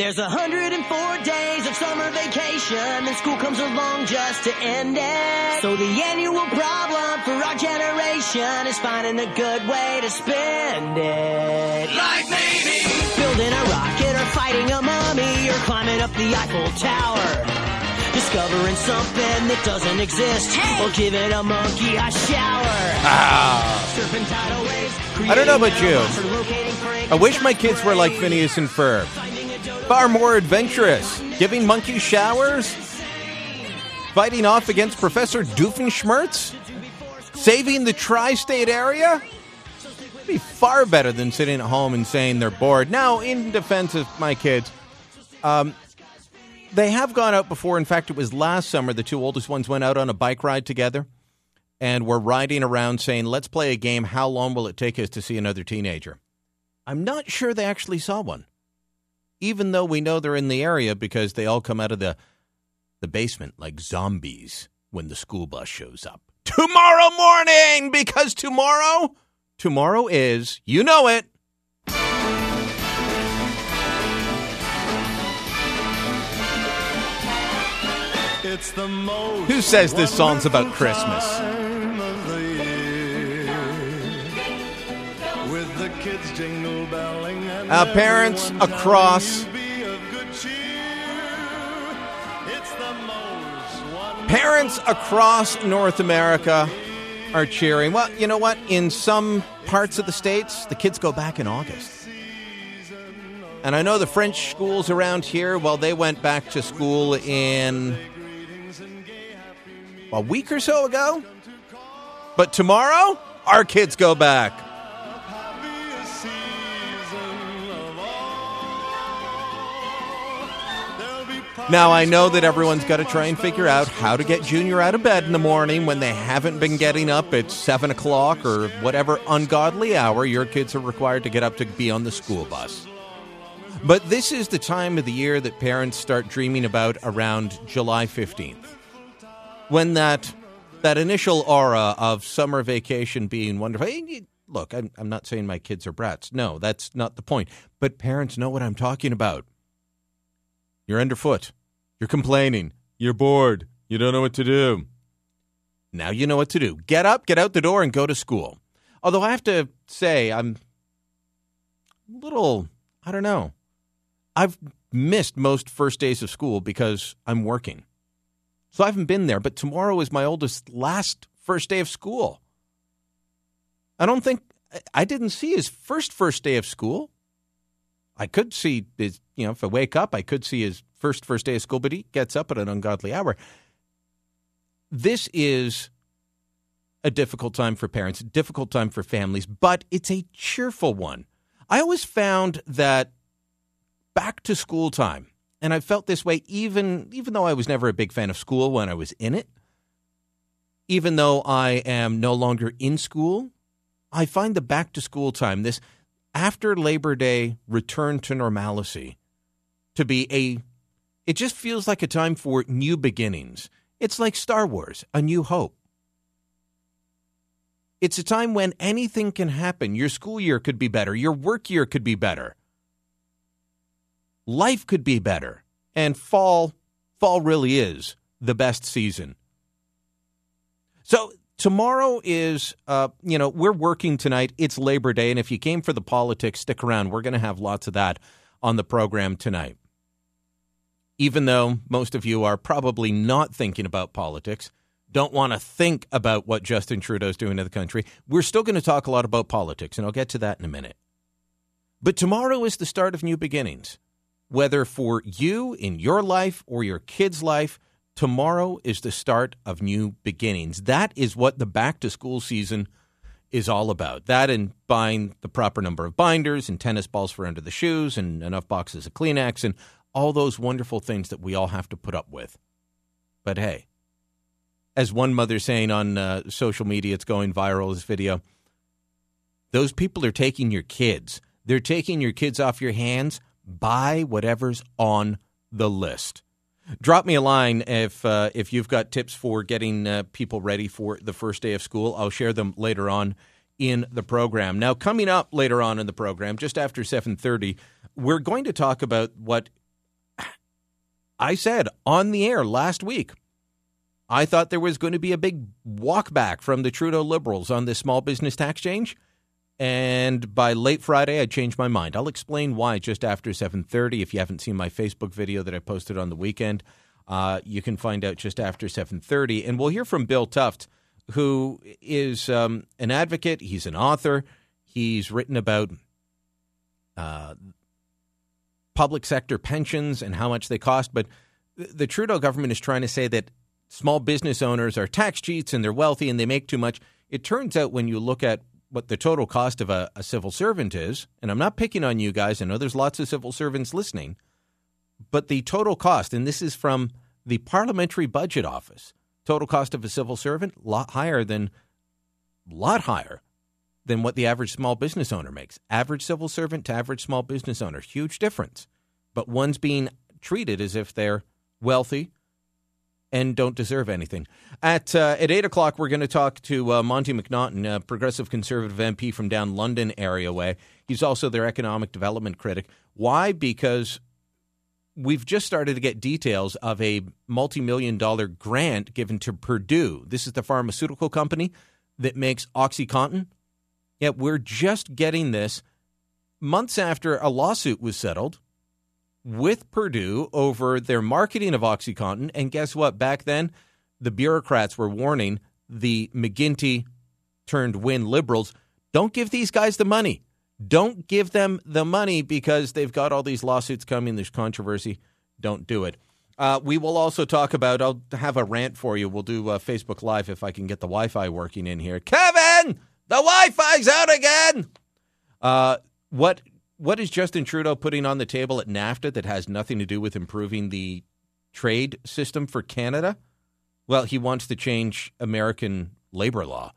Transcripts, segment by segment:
There's 104 days of summer vacation, and school comes along just to end it. So the annual problem for our generation is finding a good way to spend it. Like maybe building a rocket or fighting a mummy or climbing up the Eiffel Tower. Discovering something that doesn't exist, or giving a monkey a shower. Ah. Tidal waves. I don't know about you. memories, or locating Frank I wish my kids were like Phineas and Ferb. Far more adventurous. Giving monkeys showers? Fighting off against Professor Doofenshmirtz? Saving the tri state area? It'd be far better than sitting at home and saying they're bored. Now, in defense of my kids, um, they have gone out before. In fact, it was last summer the two oldest ones went out on a bike ride together and were riding around saying, Let's play a game. How long will it take us to see another teenager? I'm not sure they actually saw one, even though we know they're in the area because they all come out of the the basement like zombies when the school bus shows up tomorrow morning. Because tomorrow, tomorrow is you know it. It's the most Who says this song's about Christmas? The most wonderful Parents across North America are cheering. Well, you know what? In some parts of the states, the kids go back in August. And I know the French schools around here, well, they went back to school in a week or so ago. But tomorrow, our kids go back. Now, I know that everyone's got to try and figure out how to get Junior out of bed in the morning when they haven't been getting up at 7 o'clock or whatever ungodly hour your kids are required to get up to be on the school bus. But this is the time of the year that parents start dreaming about around July 15th. When that that initial aura of summer vacation being wonderful. Look, I'm, I'm not saying my kids are brats. No, that's not the point. But parents know what I'm talking about. You're underfoot. You're complaining. You're bored. You don't know what to do. Now you know what to do. Get up, get out the door, and go to school. Although I have to say, I'm a little, I don't know. I've missed most first days of school because I'm working. So I haven't been there, but tomorrow is my oldest last first day of school. I don't think, I didn't see his first first day of school. I could see his, you know, if I wake up, I could see his first first day of school, but he gets up at an ungodly hour. This is a difficult time for parents, a difficult time for families, but it's a cheerful one. I always found that back to school time, and I felt this way even even though I was never a big fan of school when I was in it, even though I am no longer in school, I find the back to school time, this after Labor Day return to normalcy, to be a it just feels like a time for new beginnings. It's like Star Wars, A New Hope. It's a time when anything can happen. Your school year could be better, your work year could be better. Life could be better. And fall fall really is the best season. So tomorrow is, uh, you know, we're working tonight. It's Labor Day, and if you came for the politics, stick around. We're going to have lots of that on the program tonight. Even though most of you are probably not thinking about politics, don't want to think about what Justin Trudeau's doing to the country, we're still going to talk a lot about politics, and I'll get to that in a minute. But tomorrow is the start of new beginnings. Whether for you in your life or your kid's life, tomorrow is the start of new beginnings. That is what the back to school season is all about. That and buying the proper number of binders and tennis balls for under the shoes and enough boxes of Kleenex and all those wonderful things that we all have to put up with. But hey, as one mother saying on uh, social media, it's going viral, this video, those people are taking your kids. They're taking your kids off your hands. Buy whatever's on the list. Drop me a line if uh, if you've got tips for getting uh, people ready for the first day of school. I'll share them later on in the program. Now, coming up later on in the program, just after seven thirty, we're going to talk about what I said on the air last week, I thought there was going to be a big walk back from the Trudeau Liberals on this small business tax change. And by late Friday, I changed my mind. I'll explain why just after 7:30. If you haven't seen my Facebook video that I posted on the weekend, uh, you can find out just after 7:30. And we'll hear from Bill Tufts, who is um, an advocate. He's an author. He's written about uh, public sector pensions and how much they cost. But the Trudeau government is trying to say that small business owners are tax cheats and they're wealthy and they make too much. It turns out when you look at what the total cost of a, a, civil servant is, and I'm not picking on you guys, I know there's lots of civil servants listening, but the total cost, and this is from the Parliamentary Budget Office, total cost of a civil servant, lot higher than, lot higher than what the average small business owner makes. Average civil servant to average small business owner, huge difference. But one's being treated as if they're wealthy, and don't deserve anything. At uh, at eight o'clock, we're going to talk to uh, Monte McNaughton, a progressive conservative MP from down London area way. He's also their economic development critic. Why? Because we've just started to get details of a multi-million dollar grant given to Purdue. This is the pharmaceutical company that makes OxyContin. Yeah, we're just getting this months after a lawsuit was settled with Purdue over their marketing of OxyContin. And guess what? Back then, the bureaucrats were warning the McGuinty turned Wynne liberals don't give these guys the money. Don't give them the money because they've got all these lawsuits coming. There's controversy. Don't do it. Uh, we will also talk about, I'll have a rant for you. We'll do uh, Facebook Live if I can get the Wi Fi working in here. Kevin, the Wi Fi's out again. Uh, what what is Justin Trudeau putting on the table at NAFTA that has nothing to do with improving the trade system for Canada? Well, he wants to change American labor law.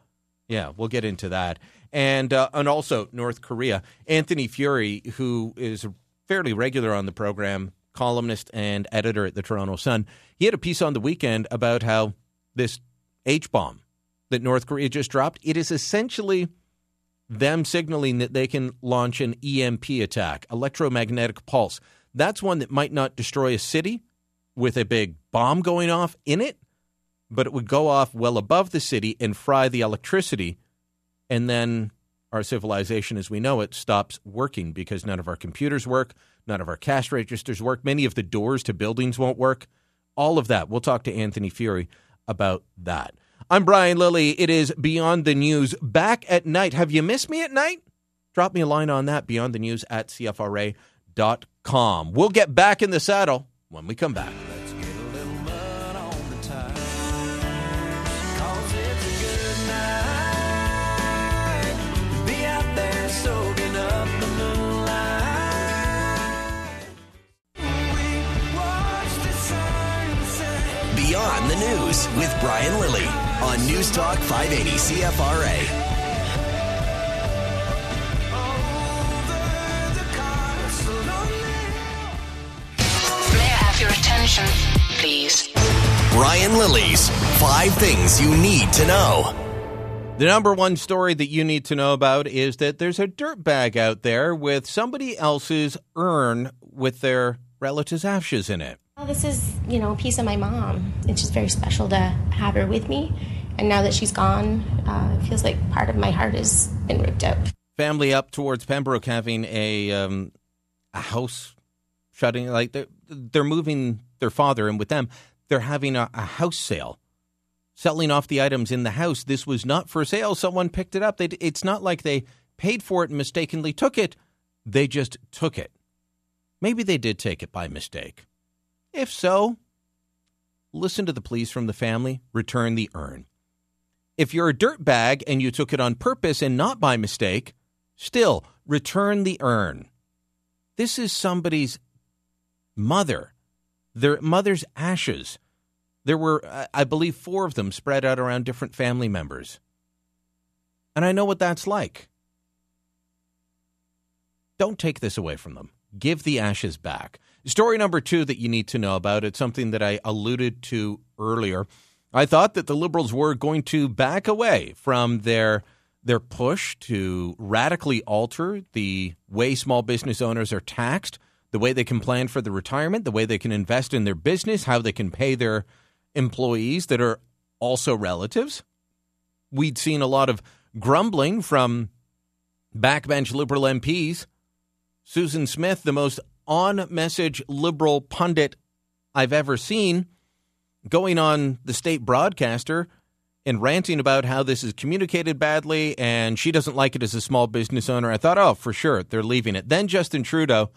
Yeah, we'll get into that. And uh, and also North Korea. Anthony Furey, who is fairly regular on the program, columnist and editor at the Toronto Sun, he had a piece on the weekend about how this H bomb that North Korea just dropped, it is essentially them signaling that they can launch an EMP attack, electromagnetic pulse. That's one that might not destroy a city with a big bomb going off in it, but it would go off well above the city and fry the electricity. And then our civilization as we know it stops working because none of our computers work, none of our cash registers work, many of the doors to buildings won't work. All of that. We'll talk to Anthony Furey about that. I'm Brian Lilley. It is Beyond the News. Back at night. Have you missed me at night? Drop me a line on that, beyond the news at CFRA.com. We'll get back in the saddle when we come back. Beyond the News with Brian Lilley on News Talk 580 CFRA. May I have your attention, please? Brian Lilley's Five Things You Need to Know. The number one story that you need to know about is that there's a dirt bag out there with somebody else's urn with their relative's ashes in it. Well, this is, you know, a piece of my mom. It's just very special to have her with me. And now that she's gone, uh, it feels like part of my heart has been ripped out. Family up towards Pembroke having a um, a house shutting, like they're, they're moving their father, and with them, they're having a, a house sale, selling off the items in the house. This was not for sale. Someone picked it up. They, it's not like they paid for it and mistakenly took it. They just took it. Maybe they did take it by mistake. If so, listen to the pleas from the family, return the urn. If you're a dirtbag and you took it on purpose and not by mistake, still return the urn. This is somebody's mother, their mother's ashes. There were, I believe, four of them spread out around different family members. And I know what that's like. Don't take this away from them. Give the ashes back. Story number two that you need to know about, it's something that I alluded to earlier. I thought that the Liberals were going to back away from their their push to radically alter the way small business owners are taxed, the way they can plan for the retirement, the way they can invest in their business, how they can pay their employees that are also relatives. We'd seen a lot of grumbling from backbench Liberal MPs. Susan Smith, the most on message Liberal pundit I've ever seen, going on the state broadcaster and ranting about how this is communicated badly and she doesn't like it as a small business owner. I thought, oh, for sure, they're leaving it. Then Justin Trudeau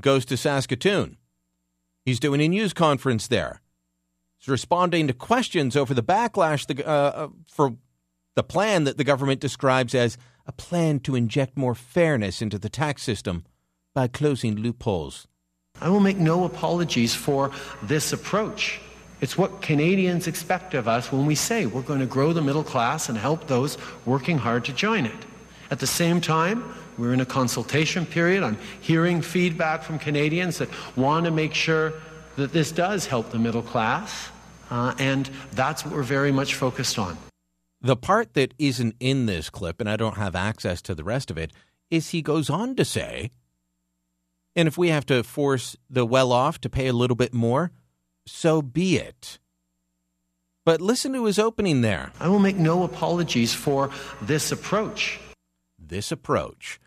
goes to Saskatoon. He's doing a news conference there. He's responding to questions over the backlash the, uh, uh for the plan that the government describes as a plan to inject more fairness into the tax system by closing loopholes. I will make no apologies for this approach. It's what Canadians expect of us when we say we're going to grow the middle class and help those working hard to join it. At the same time, we're in a consultation period. I'm hearing feedback from Canadians that want to make sure that this does help the middle class, uh, and that's what we're very much focused on. The part that isn't in this clip, and I don't have access to the rest of it, is he goes on to say, and if we have to force the well off to pay a little bit more, so be it. But listen to his opening there. I will make no apologies for this approach. This approach.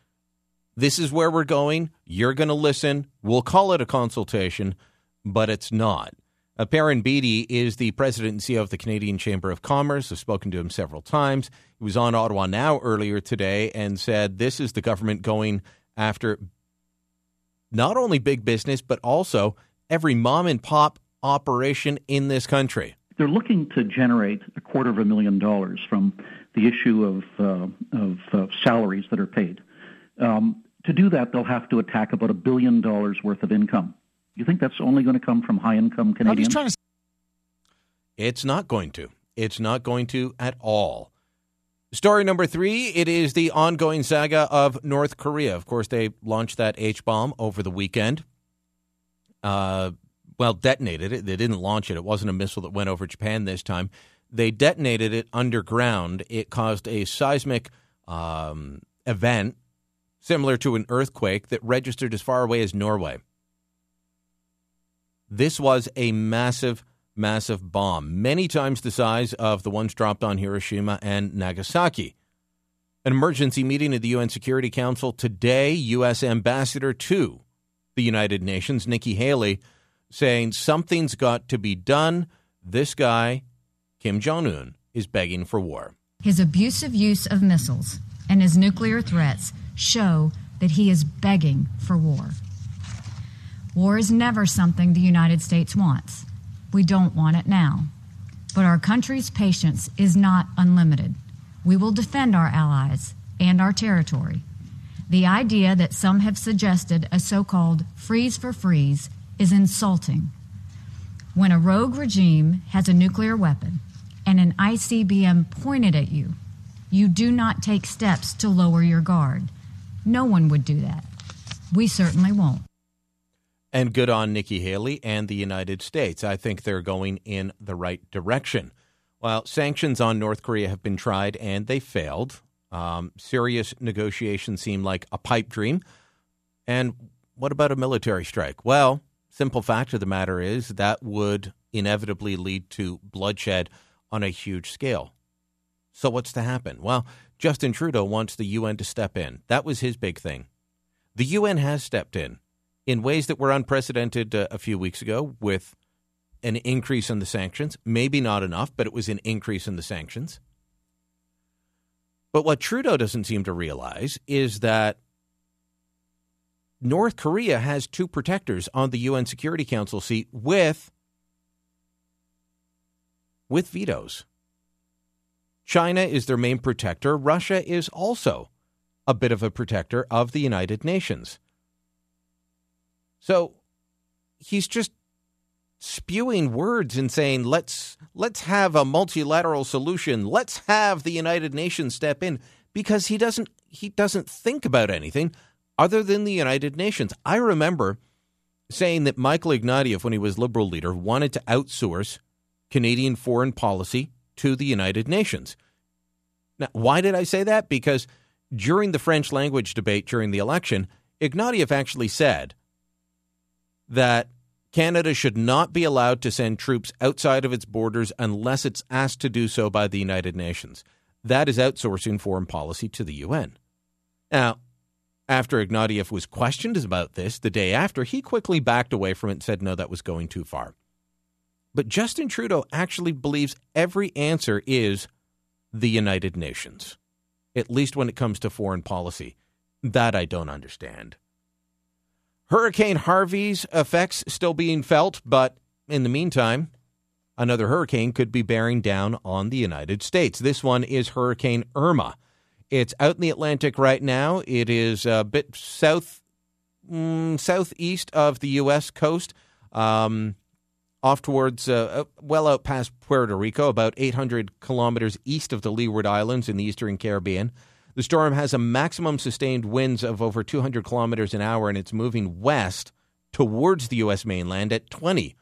This is where we're going. You're going to listen. We'll call it a consultation, but it's not. Uh, Perrin Beatty is the president and CEO of the Canadian Chamber of Commerce. I've spoken to him several times. He was on Ottawa Now earlier today and said this is the government going after not only big business, but also every mom and pop operation in this country? They're looking to generate a quarter of a million dollars from the issue of, uh, of uh, salaries that are paid. Um, to do that, they'll have to attack about a billion dollars worth of income. You think that's only going to come from high income Canadians? To... It's not going to. It's not going to at all. Story number three it is the ongoing saga of North Korea. Of course, they launched that H bomb over the weekend. Uh, well, detonated it. They didn't launch it. It wasn't a missile that went over Japan this time. They detonated it underground. It caused a seismic um, event similar to an earthquake that registered as far away as Norway. This was a massive, massive bomb, many times the size of the ones dropped on Hiroshima and Nagasaki. An emergency meeting of the UN Security Council today, U.S. Ambassador to the United Nations, Nikki Haley, saying something's got to be done. This guy, Kim Jong un, is begging for war. His abusive use of missiles and his nuclear threats show that he is begging for war. War is never something the United States wants. We don't want it now. But our country's patience is not unlimited. We will defend our allies and our territory. The idea that some have suggested a so called freeze for freeze is insulting. When a rogue regime has a nuclear weapon and an ICBM pointed at you, you do not take steps to lower your guard. No one would do that. We certainly won't. And good on Nikki Haley and the United States. I think they're going in the right direction. While sanctions on North Korea have been tried and they failed, um, serious negotiations seem like a pipe dream. And what about a military strike? Well, Simple fact of the matter is that would inevitably lead to bloodshed on a huge scale. So, what's to happen? Well, Justin Trudeau wants the UN to step in. That was his big thing. The UN has stepped in in ways that were unprecedented uh, a few weeks ago with an increase in the sanctions. Maybe not enough, but it was an increase in the sanctions. But what Trudeau doesn't seem to realize is that North Korea has two protectors on the UN Security Council seat with with vetoes. China is their main protector. Russia is also a bit of a protector of the United Nations. So he's just spewing words and saying let's let's have a multilateral solution. Let's have the United Nations step in because he doesn't he doesn't think about anything other than the United Nations. I remember saying that Michael Ignatieff, when he was Liberal leader, wanted to outsource Canadian foreign policy to the United Nations. Now, why did I say that? Because during the French language debate during the election, Ignatieff actually said that Canada should not be allowed to send troops outside of its borders unless it's asked to do so by the United Nations. That is outsourcing foreign policy to the UN. Now, after Ignatieff was questioned about this the day after, he quickly backed away from it and said, no, that was going too far. But Justin Trudeau actually believes every answer is the United Nations, at least when it comes to foreign policy. That I don't understand. Hurricane Harvey's effects still being felt, but in the meantime, another hurricane could be bearing down on the United States. This one is Hurricane Irma. It's out in the Atlantic right now. It is a bit south, mm, southeast of the U.S. coast, um, off towards, uh, well out past Puerto Rico, about 800 kilometers east of the Leeward Islands in the eastern Caribbean. The storm has a maximum sustained winds of over 200 kilometers an hour, and it's moving west towards the U.S. mainland at 20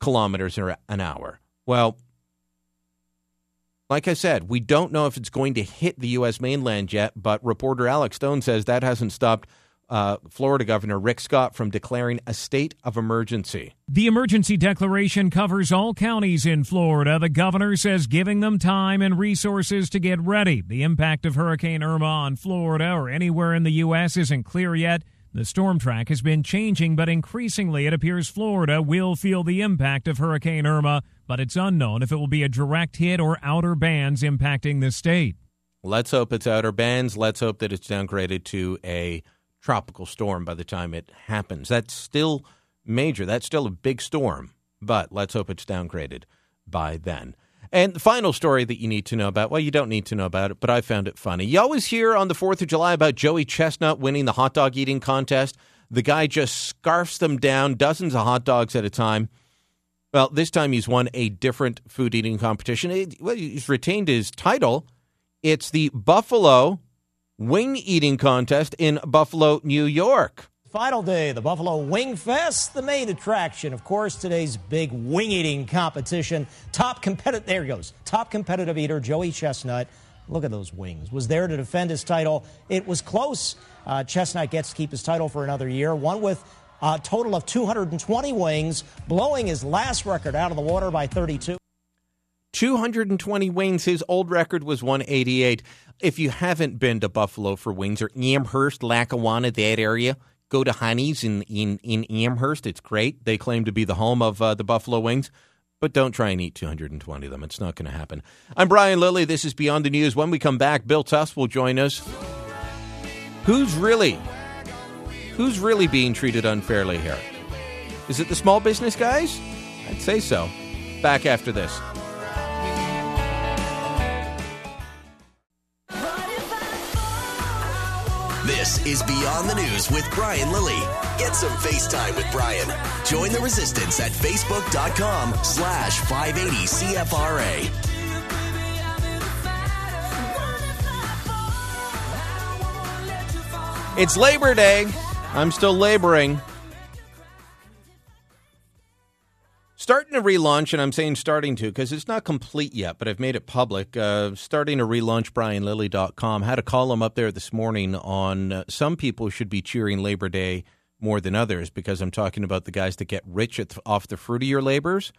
kilometers an hour. Well, like I said, we don't know if it's going to hit the U.S. mainland yet, but reporter Alex Stone says that hasn't stopped uh, Florida Governor Rick Scott from declaring a state of emergency. The emergency declaration covers all counties in Florida. The governor says giving them time and resources to get ready. The impact of Hurricane Irma on Florida or anywhere in the U.S. isn't clear yet. The storm track has been changing, but increasingly it appears Florida will feel the impact of Hurricane Irma, but it's unknown if it will be a direct hit or outer bands impacting the state. Let's hope it's outer bands. Let's hope that it's downgraded to a tropical storm by the time it happens. That's still major. That's still a big storm, but let's hope it's downgraded by then. And the final story that you need to know about, well, you don't need to know about it, but I found it funny. You always hear on the 4th of July about Joey Chestnut winning the hot dog eating contest. The guy just scarfs them down, dozens of hot dogs at a time. Well, this time he's won a different food eating competition. Well, he's retained his title. It's the Buffalo wing eating contest in Buffalo, New York. Final day, the Buffalo Wing Fest, the main attraction, of course, today's big wing eating competition. Top competitive, there he goes, top competitive eater Joey Chestnut. Look at those wings. Was there to defend his title. It was close. Uh, Chestnut gets to keep his title for another year. One with a total of 220 wings, blowing his last record out of the water by 32. 220 wings. His old record was 188. If you haven't been to Buffalo for wings or Amherst, Lackawanna, that area, go to Honey's in, in, in Amherst. It's great. They claim to be the home of uh, the Buffalo wings, but don't try and eat 220 of them. It's not going to happen. I'm Brian Lilley. This is Beyond the News. When we come back, Bill Tufts will join us. Who's really, who's really being treated unfairly here? Is it the small business guys? I'd say so. Back after this. This is Beyond the News with Brian Lilley. Get some FaceTime with Brian. Join the resistance at facebook.com slash 580 CFRA. It's Labor Day. I'm still laboring. To relaunch, and I'm saying starting to because it's not complete yet, but I've made it public. Uh, starting to relaunch BrianLilley.com. Had a column up there this morning on uh, some people should be cheering Labor Day more than others because I'm talking about the guys that get rich at, off the fruit of your labors.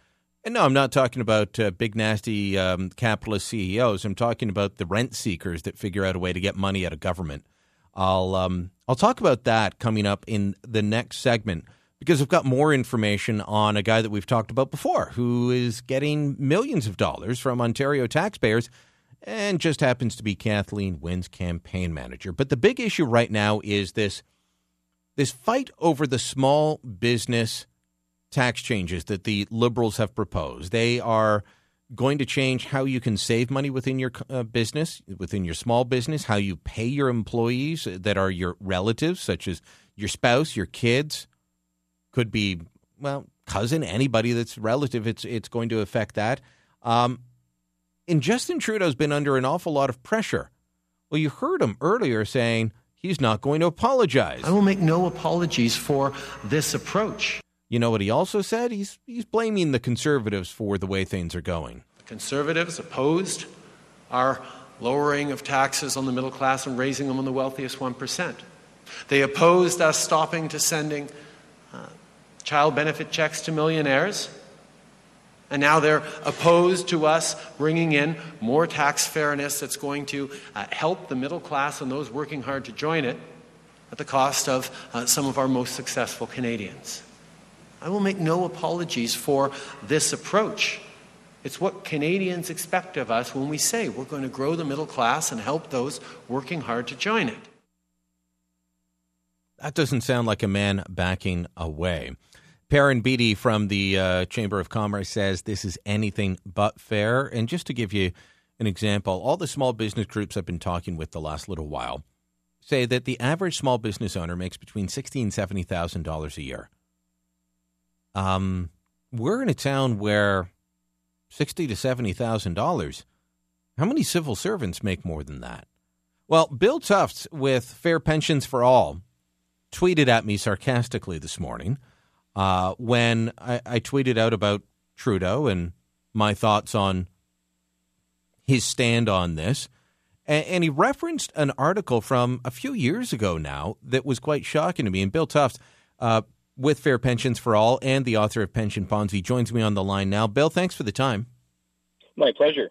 And no, I'm not talking about uh, big, nasty um, capitalist CEOs. I'm talking about the rent seekers that figure out a way to get money out of government. I'll um, I'll talk about that coming up in the next segment because we've got more information on a guy that we've talked about before who is getting millions of dollars from Ontario taxpayers and just happens to be Kathleen Wynne's campaign manager. But the big issue right now is this this fight over the small business tax changes that the liberals have proposed. They are going to change how you can save money within your uh, business, within your small business, how you pay your employees that are your relatives, such as your spouse, your kids, could be well cousin, anybody that's relative. It's it's going to affect that. Um, and Justin Trudeau's been under an awful lot of pressure. Well, you heard him earlier saying he's not going to apologize. I will make no apologies for this approach. You know what he also said? He's he's blaming the conservatives for the way things are going. The conservatives opposed our lowering of taxes on the middle class and raising them on the wealthiest 1%. They opposed us stopping to sending child benefit checks to millionaires. And now they're opposed to us bringing in more tax fairness that's going to uh, help the middle class and those working hard to join it at the cost of uh, some of our most successful Canadians. I will make no apologies for this approach. It's what Canadians expect of us when we say we're going to grow the middle class and help those working hard to join it. That doesn't sound like a man backing away. Perrin Beatty from the uh, Chamber of Commerce says this is anything but fair. And just to give you an example, all the small business groups I've been talking with the last little while say that the average small business owner makes between sixty and seventy thousand dollars a year. Um, we're in a town where sixty to seventy thousand dollars. How many civil servants make more than that? Well, Bill Tufts with Fair Pensions for All tweeted at me sarcastically this morning uh, when I, I tweeted out about Trudeau and my thoughts on his stand on this. And, he referenced an article from a few years ago now that was quite shocking to me. And Bill Tufts, uh, with Fair Pensions for All and the author of Pension Ponzi, joins me on the line now. Bill, thanks for the time. My pleasure.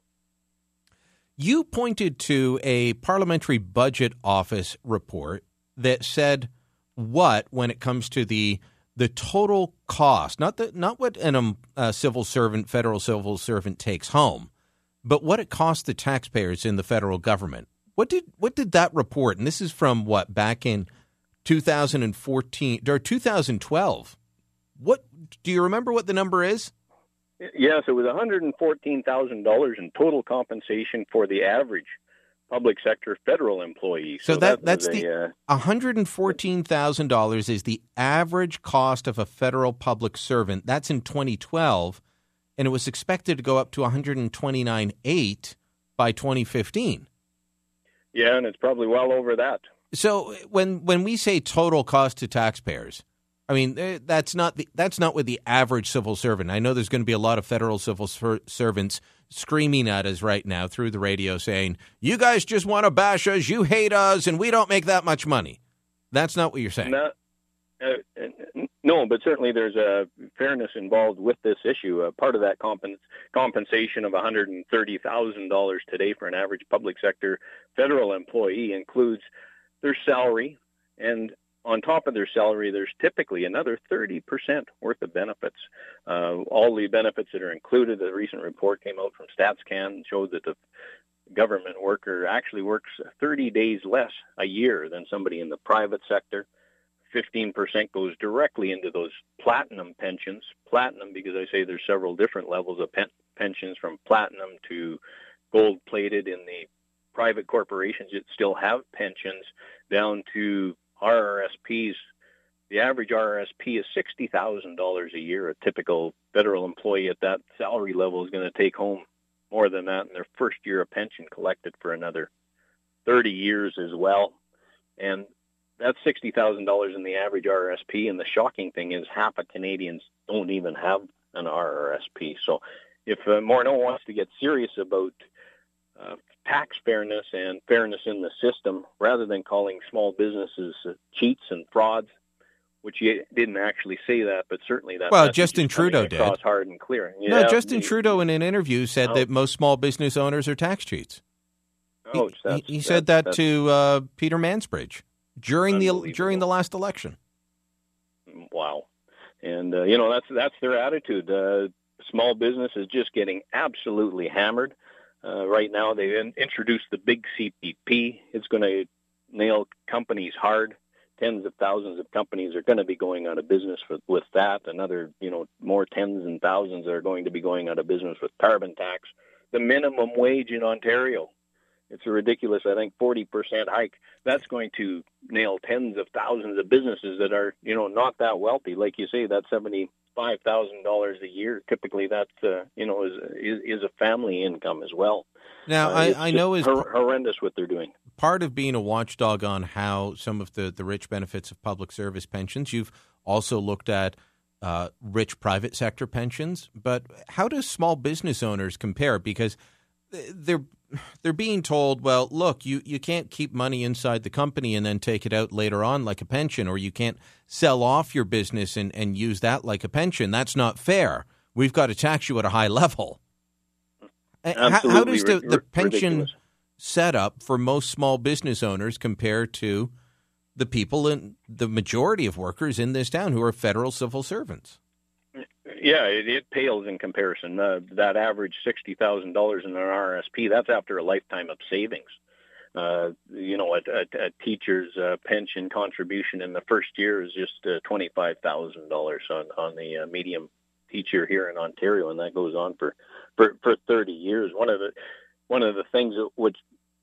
You pointed to a Parliamentary Budget Office report that said what when it comes to the the total cost, not the not what an um, uh, civil servant, federal civil servant takes home, but what it costs the taxpayers in the federal government. What did what did that report? And this is from what back in 2014 or 2012. What do you remember? What the number is? Yes, it was $114,000 in total compensation for the average public sector federal employee. So, so that, that that's the uh, $114,000 is the average cost of a federal public servant. That's in 2012 and it was expected to go up to 129.8 by 2015. Yeah, and it's probably well over that. So when when we say total cost to taxpayers, I mean eh, that's not the, that's not with the average civil servant. I know there's going to be a lot of federal civil ser- servants screaming at us right now through the radio saying, "You guys just want to bash us, you hate us, and we don't make that much money." That's not what you're saying. No, uh, no but certainly there's a fairness involved with this issue. Uh, part of that comp- compensation of $130,000 today for an average public sector federal employee includes their salary and on top of their salary, there's typically another 30% worth of benefits. Uh, all the benefits that are included, a recent report came out from StatsCan showed that the government worker actually works 30 days less a year than somebody in the private sector. 15% goes directly into those platinum pensions. Platinum, because I say there's several different levels of pen- pensions from platinum to gold plated in the private corporations that still have pensions down to RRSPs, the average RRSP is $60,000 a year. A typical federal employee at that salary level is going to take home more than that in their first year of pension collected for another 30 years as well. And that's $60,000 in the average RRSP. And the shocking thing is half of Canadians don't even have an RRSP. So if uh, Morneau wants to get serious about uh, tax fairness and fairness in the system rather than calling small businesses uh, cheats and frauds, which he didn't actually say that, but certainly that. Well, Justin Trudeau did. Hard and clear. No, Justin he, Trudeau in an interview said oh. that most small business owners are tax cheats. Oh, he, he said that to uh, Peter Mansbridge during the during the last election. Wow, and uh, you know that's that's their attitude. Uh, small business is just getting absolutely hammered. Uh, right now, they in, introduced the big CPP. It's going to nail companies hard. Tens of thousands of companies are going to be going out of business with, with that. Another, you know, more tens and thousands are going to be going out of business with carbon tax. The minimum wage in Ontario, it's a ridiculous, I think, 40% hike. That's going to nail tens of thousands of businesses that are, you know, not that wealthy. Like you say, that 70 five thousand dollars a year. Typically, that's uh, you know is, is, is a family income as well. Now, uh, I, I know is hor- horrendous what they're doing. Part of being a watchdog on how some of the the rich benefits of public service pensions. You've also looked at. Uh, rich private sector pensions, but how do small business owners compare? Because they're they're being told, well, look, you, you can't keep money inside the company and then take it out later on like a pension, or you can't sell off your business and, and use that like a pension. That's not fair. We've got to tax you at a high level. Uh, how, how does the, the pension ridiculous. setup for most small business owners compare to the people in the majority of workers in this town who are federal civil servants? Yeah, it, it pales in comparison. Uh, that average sixty thousand dollars in an RSP, that's after a lifetime of savings. Uh, you know, a, a, a teacher's uh, pension contribution in the first year is just uh, twenty five thousand dollars on on the uh, medium teacher here in Ontario, and that goes on for for for thirty years. One of the one of the things that which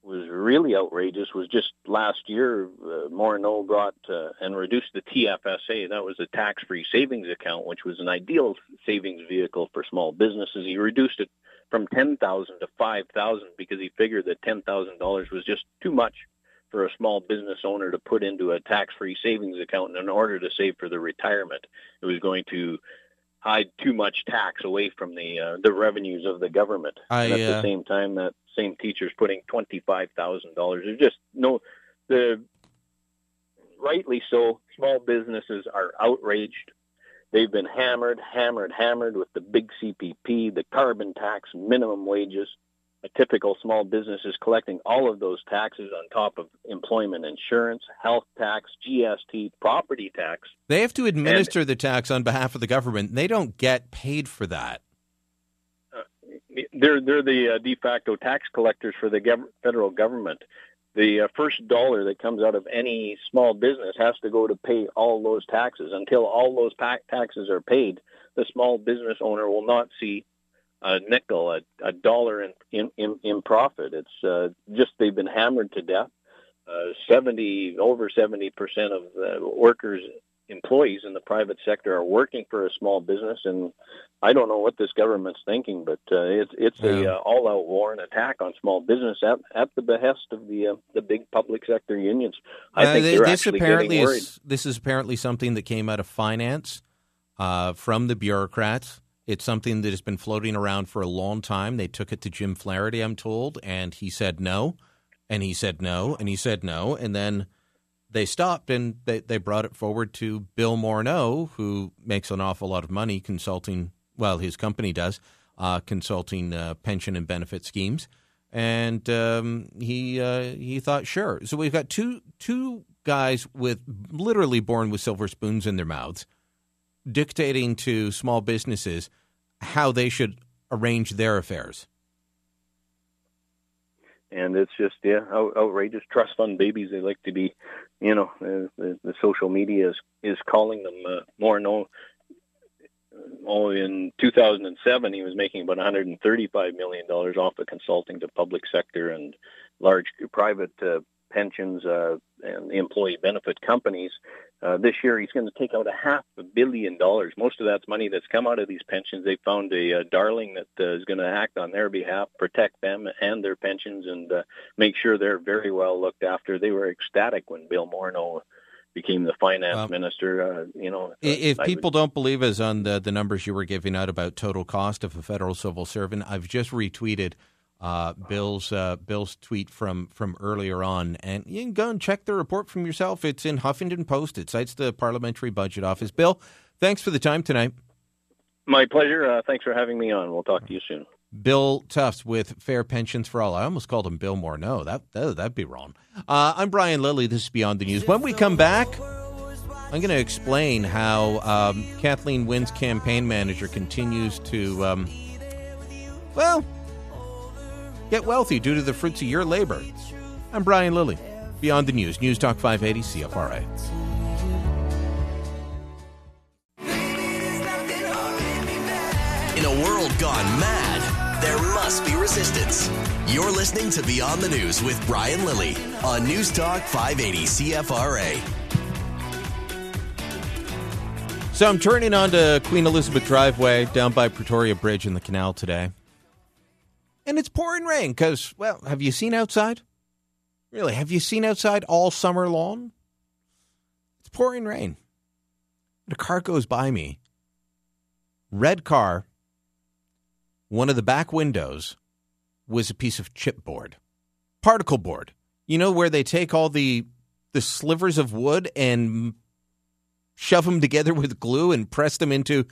was really outrageous was just last year, uh, Morneau brought uh, and reduced the TFSA. That was a tax-free savings account, which was an ideal savings vehicle for small businesses. He reduced it from ten thousand to five thousand because he figured that ten thousand dollars was just too much for a small business owner to put into a tax-free savings account in order to save for the retirement. It was going to hide too much tax away from the uh, the revenues of the government. I, and at uh, the same time, that same teacher's putting twenty five thousand dollars. There's just no the rightly so. Small businesses are outraged. They've been hammered, hammered, hammered with the big CPP, the carbon tax, minimum wages. A typical small business is collecting all of those taxes on top of employment insurance, health tax, GST, property tax. They have to administer the tax on behalf of the government. They don't get paid for that. They're they're the uh, de facto tax collectors for the gov- federal government. The uh, first dollar that comes out of any small business has to go to pay all those taxes. Until all those pa- taxes are paid, the small business owner will not see a nickel, a, a dollar in, in, in, in profit. It's uh, just they've been hammered to death. Uh, 70 over 70 percent of the workers employees in the private sector are working for a small business and I don't know what this government's thinking but uh, it's it's a uh, all out war and attack on small business at, at the behest of the uh, the big public sector unions I Uh, think they're this apparently is this is apparently something that came out of finance uh, from the bureaucrats. It's something that has been floating around for a long time. They took it to Jim Flaherty, I'm told, and he said no, and he said no, and he said no, and then they stopped and they, they brought it forward to Bill Morneau, who makes an awful lot of money consulting. Well, his company does uh, consulting uh, pension and benefit schemes, and um, he uh, he thought sure. So we've got two two guys with literally born with silver spoons in their mouths, dictating to small businesses how they should arrange their affairs. and it's just yeah out, outrageous trust fund babies they like to be you know uh, the, the social media is is calling them uh, more no oh in 2007 he was making about 135 million dollars off of consulting to public sector and large private uh, pensions uh, and employee benefit companies uh, this year, he's going to take out a half a billion dollars. Most of that's money that's come out of these pensions. They found a uh, darling that uh, is going to act on their behalf, protect them and their pensions, and uh, make sure they're very well looked after. They were ecstatic when Bill Morneau became the finance Well, minister. Uh, you know, If I would- people don't believe us on the, the numbers you were giving out about total cost of a federal civil servant, I've just retweeted uh, Bill's uh, Bill's tweet from from earlier on, and you can go and check the report from yourself. It's in Huffington Post. It cites the Parliamentary Budget Office. Bill, thanks for the time tonight. my pleasure. Uh, thanks for having me on. We'll talk to you soon. Bill Tufts with Fair Pensions for All. I almost called him Bill Morneau. That, that that'd be wrong. Uh, I'm Brian Lilley. This is Beyond the News. When we come back, I'm going to explain how um, Kathleen Wynne's campaign manager continues to, um, well, get wealthy due to the fruits of your labor. I'm Brian Lilley. Beyond the News. News Talk 580 CFRA. In a world gone mad, there must be resistance. You're listening to Beyond the News with Brian Lilley on News Talk 580 CFRA. So I'm turning onto Queen Elizabeth Driveway down by Pretoria Bridge in the canal today. And it's pouring rain because, well, have you seen outside? Really, have you seen outside all summer long? It's pouring rain. And a car goes by me. Red car. One of the back windows was a piece of chipboard, particle board. You know where they take all the the slivers of wood and shove them together with glue and press them into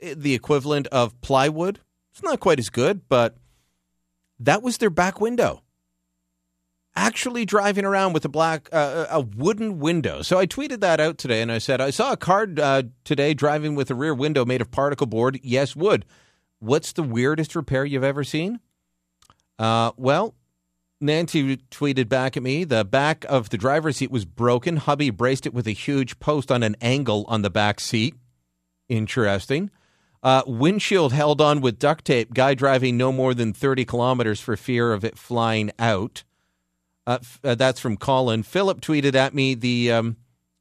eh, the equivalent of plywood. It's not quite as good, but that was their back window. Actually, driving around with a black, uh, a wooden window. So I tweeted that out today, and I said I saw a car uh, today driving with a rear window made of particle board. Yes, wood. What's the weirdest repair you've ever seen? Uh, well, Nancy tweeted back at me the back of the driver's seat was broken. Hubby braced it with a huge post on an angle on the back seat. Interesting. Uh, windshield held on with duct tape. Guy driving no more than 30 kilometers for fear of it flying out. Uh, f- uh, that's from Colin. Philip tweeted at me the um,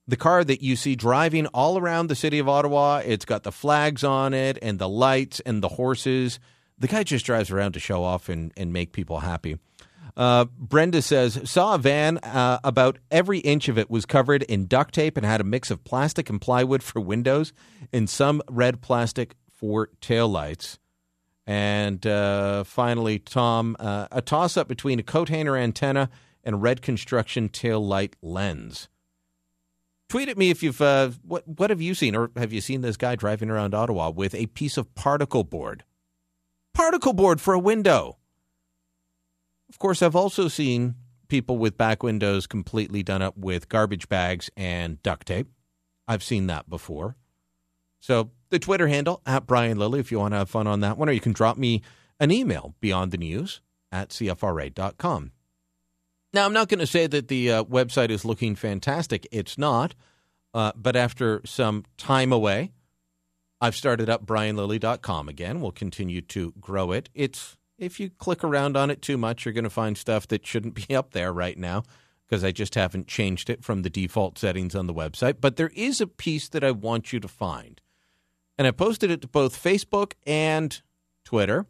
the car that you see driving all around the city of Ottawa. It's got the flags on it and the lights and the horses. The guy just drives around to show off and, and make people happy. Uh, Brenda says, saw a van, uh, about every inch of it was covered in duct tape and had a mix of plastic and plywood for windows and some red plastic for taillights. And uh, finally, Tom, uh, a toss up between a coat hanger antenna and a red construction tail light lens. Tweet at me if you've, uh, what, what have you seen, or have you seen this guy driving around Ottawa with a piece of particle board? Particle board for a window. Of course, I've also seen people with back windows completely done up with garbage bags and duct tape. I've seen that before. So the Twitter handle at Brian Lilley if you want to have fun on that one, or you can drop me an email beyond the news at CFRA.com. Now, I'm not going to say that the uh, website is looking fantastic. It's not. Uh, but after some time away, I've started up brianlilley.com again. We'll continue to grow it. It's if you click around on it too much, you're going to find stuff that shouldn't be up there right now because I just haven't changed it from the default settings on the website. But there is a piece that I want you to find. And I posted it to both Facebook and Twitter.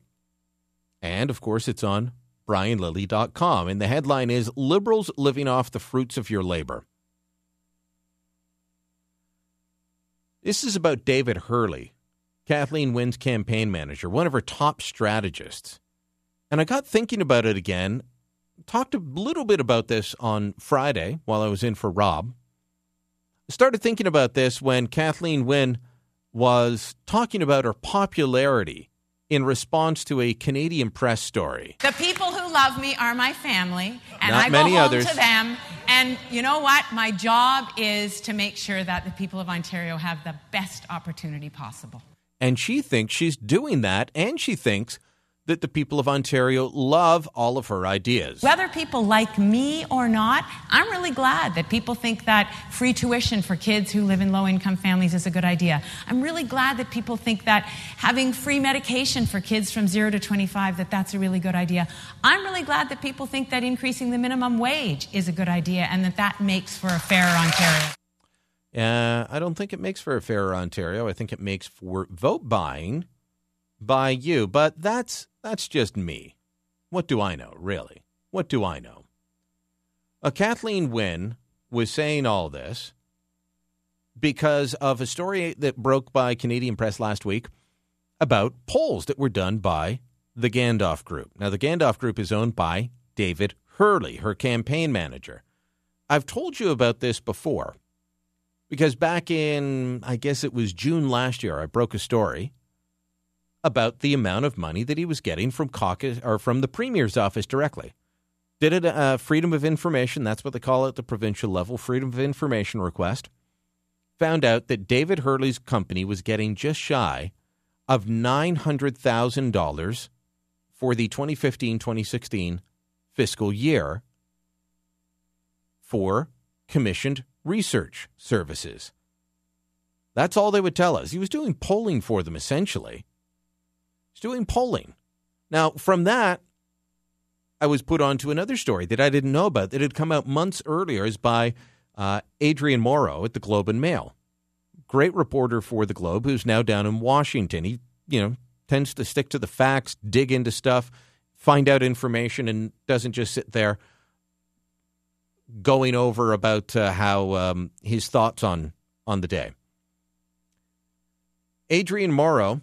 And of course, it's on brianlilley.com. And the headline is Liberals Living Off the Fruits of Your Labor. This is about David Herle, Kathleen Wynne's campaign manager, one of her top strategists. And I got thinking about it again. Talked a little bit about this on Friday while I was in for Rob. Started thinking about this when Kathleen Wynne was talking about her popularity in response to a Canadian press story. The people who love me are my family, and Not I go home others. to them. And you know what? My job is to make sure that the people of Ontario have the best opportunity possible. And she thinks she's doing that, and she thinks that the people of Ontario love all of her ideas. Whether people like me or not, I'm really glad that people think that free tuition for kids who live in low income families is a good idea. I'm really glad that people think that having free medication for kids from 0 to 25 that that's a really good idea. I'm really glad that people think that increasing the minimum wage is a good idea and that that makes for a fairer Ontario. Uh, I don't think it makes for a fairer Ontario. I think it makes for vote buying by you. But that's that's just me. What do I know, really? What do I know? Uh, Kathleen Wynne was saying all this because of a story that broke by Canadian press last week about polls that were done by the Gandalf Group. Now, the Gandalf Group is owned by David Herle, her campaign manager. I've told you about this before because back in, I guess it was June last year, I broke a story about the amount of money that he was getting from caucus or from the premier's office directly. Did it uh, freedom of information? That's what they call it the provincial level, freedom of information request. Found out that David Herle's company was getting just shy of nine hundred thousand dollars for the 2015-2016 fiscal year for commissioned research services. That's all they would tell us. He was doing polling for them essentially. He's doing polling. Now, from that, I was put on to another story that I didn't know about that had come out months earlier is by uh, Adrian Morrow at the Globe and Mail. Great reporter for the Globe who's now down in Washington. He, you know, tends to stick to the facts, dig into stuff, find out information, and doesn't just sit there going over about uh, how um, his thoughts on on the day. Adrian Morrow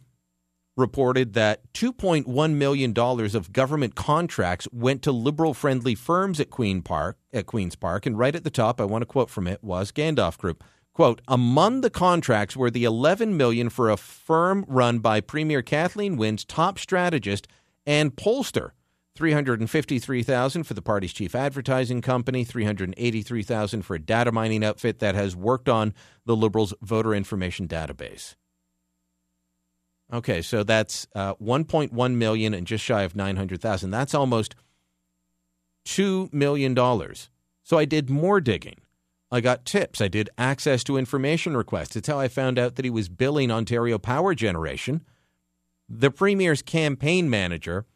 reported that $2.1 million of government contracts went to liberal friendly firms at Queen Park at Queen's Park. And right at the top, I want to quote from it was Gandalf Group. Quote, among the contracts were the 11 million for a firm run by Premier Kathleen Wynne's top strategist and pollster. 353,000 for the party's chief advertising company, 383,000 for a data mining outfit that has worked on the Liberals' voter information database. Okay, so that's uh, 1.1 million and just shy of 900,000. That's almost 2 million dollars. So I did more digging. I got tips. I did access to information requests. It's how I found out that he was billing Ontario Power Generation. The Premier's campaign manager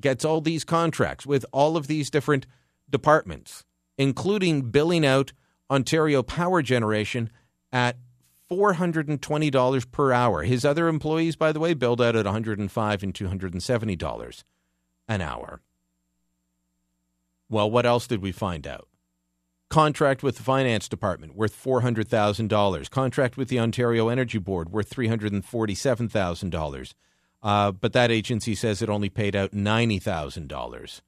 gets all these contracts with all of these different departments, including billing out Ontario Power Generation at $420 per hour. His other employees, by the way, billed out at 105 and $270 an hour. Well, what else did we find out? Contract with the finance department worth $400,000. Contract with the Ontario Energy Board worth $347,000. Uh, but that agency says it only paid out $90,000.